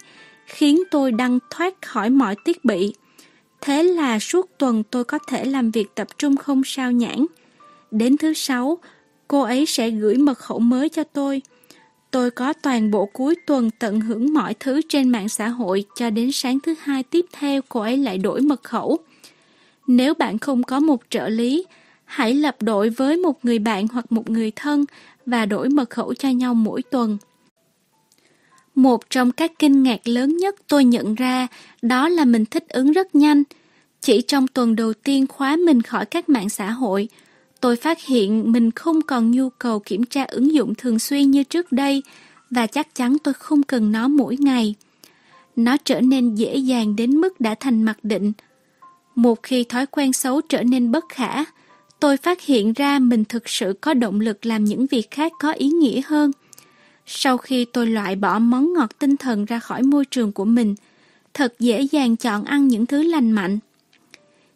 khiến tôi đăng thoát khỏi mọi thiết bị. Thế là suốt tuần tôi có thể làm việc tập trung không sao nhãn. Đến thứ sáu, cô ấy sẽ gửi mật khẩu mới cho tôi. Tôi có toàn bộ cuối tuần tận hưởng mọi thứ trên mạng xã hội cho đến sáng thứ hai tiếp theo cô ấy lại đổi mật khẩu. Nếu bạn không có một trợ lý, hãy lập đội với một người bạn hoặc một người thân và đổi mật khẩu cho nhau mỗi tuần. Một trong các kinh ngạc lớn nhất tôi nhận ra đó là mình thích ứng rất nhanh. Chỉ trong tuần đầu tiên khóa mình khỏi các mạng xã hội, tôi phát hiện mình không còn nhu cầu kiểm tra ứng dụng thường xuyên như trước đây và chắc chắn tôi không cần nó mỗi ngày. Nó trở nên dễ dàng đến mức đã thành mặc định. Một khi thói quen xấu trở nên bất khả, tôi phát hiện ra mình thực sự có động lực làm những việc khác có ý nghĩa hơn. Sau khi tôi loại bỏ món ngọt tinh thần ra khỏi môi trường của mình, thật dễ dàng chọn ăn những thứ lành mạnh.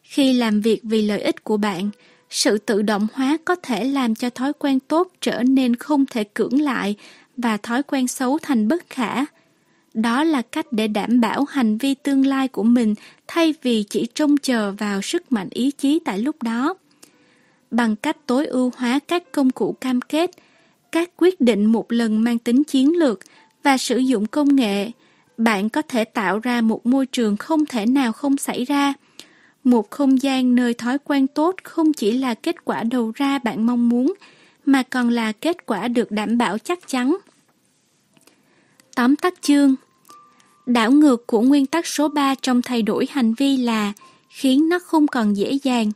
Khi làm việc vì lợi ích của bạn, sự tự động hóa có thể làm cho thói quen tốt trở nên không thể cưỡng lại và thói quen xấu thành bất khả. Đó là cách để đảm bảo hành vi tương lai của mình thay vì chỉ trông chờ vào sức mạnh ý chí tại lúc đó. Bằng cách tối ưu hóa các công cụ cam kết, các quyết định một lần mang tính chiến lược và sử dụng công nghệ, bạn có thể tạo ra một môi trường không thể nào không xảy ra. Một không gian nơi thói quen tốt không chỉ là kết quả đầu ra bạn mong muốn, mà còn là kết quả được đảm bảo chắc chắn. Tóm tắt chương Đảo ngược của nguyên tắc số 3 trong thay đổi hành vi là khiến nó không còn dễ dàng.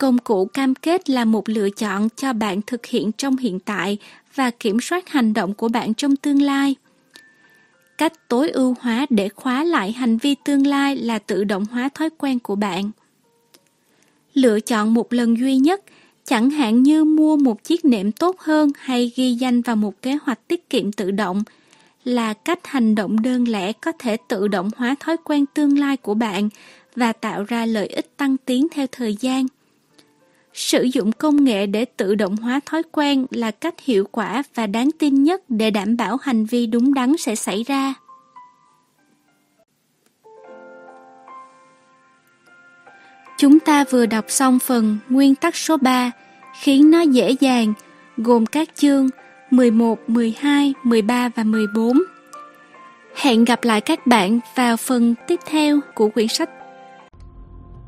Công cụ cam kết là một lựa chọn cho bạn thực hiện trong hiện tại và kiểm soát hành động của bạn trong tương lai. Cách tối ưu hóa để khóa lại hành vi tương lai là tự động hóa thói quen của bạn. Lựa chọn một lần duy nhất, chẳng hạn như mua một chiếc nệm tốt hơn hay ghi danh vào một kế hoạch tiết kiệm tự động, là cách hành động đơn lẻ có thể tự động hóa thói quen tương lai của bạn và tạo ra lợi ích tăng tiến theo thời gian. Sử dụng công nghệ để tự động hóa thói quen là cách hiệu quả và đáng tin nhất để đảm bảo hành vi đúng đắn sẽ xảy ra. Chúng ta vừa đọc xong phần nguyên tắc số 3 khiến nó dễ dàng, gồm các chương 11, 12, 13 và 14. Hẹn gặp lại các bạn vào phần tiếp theo của quyển sách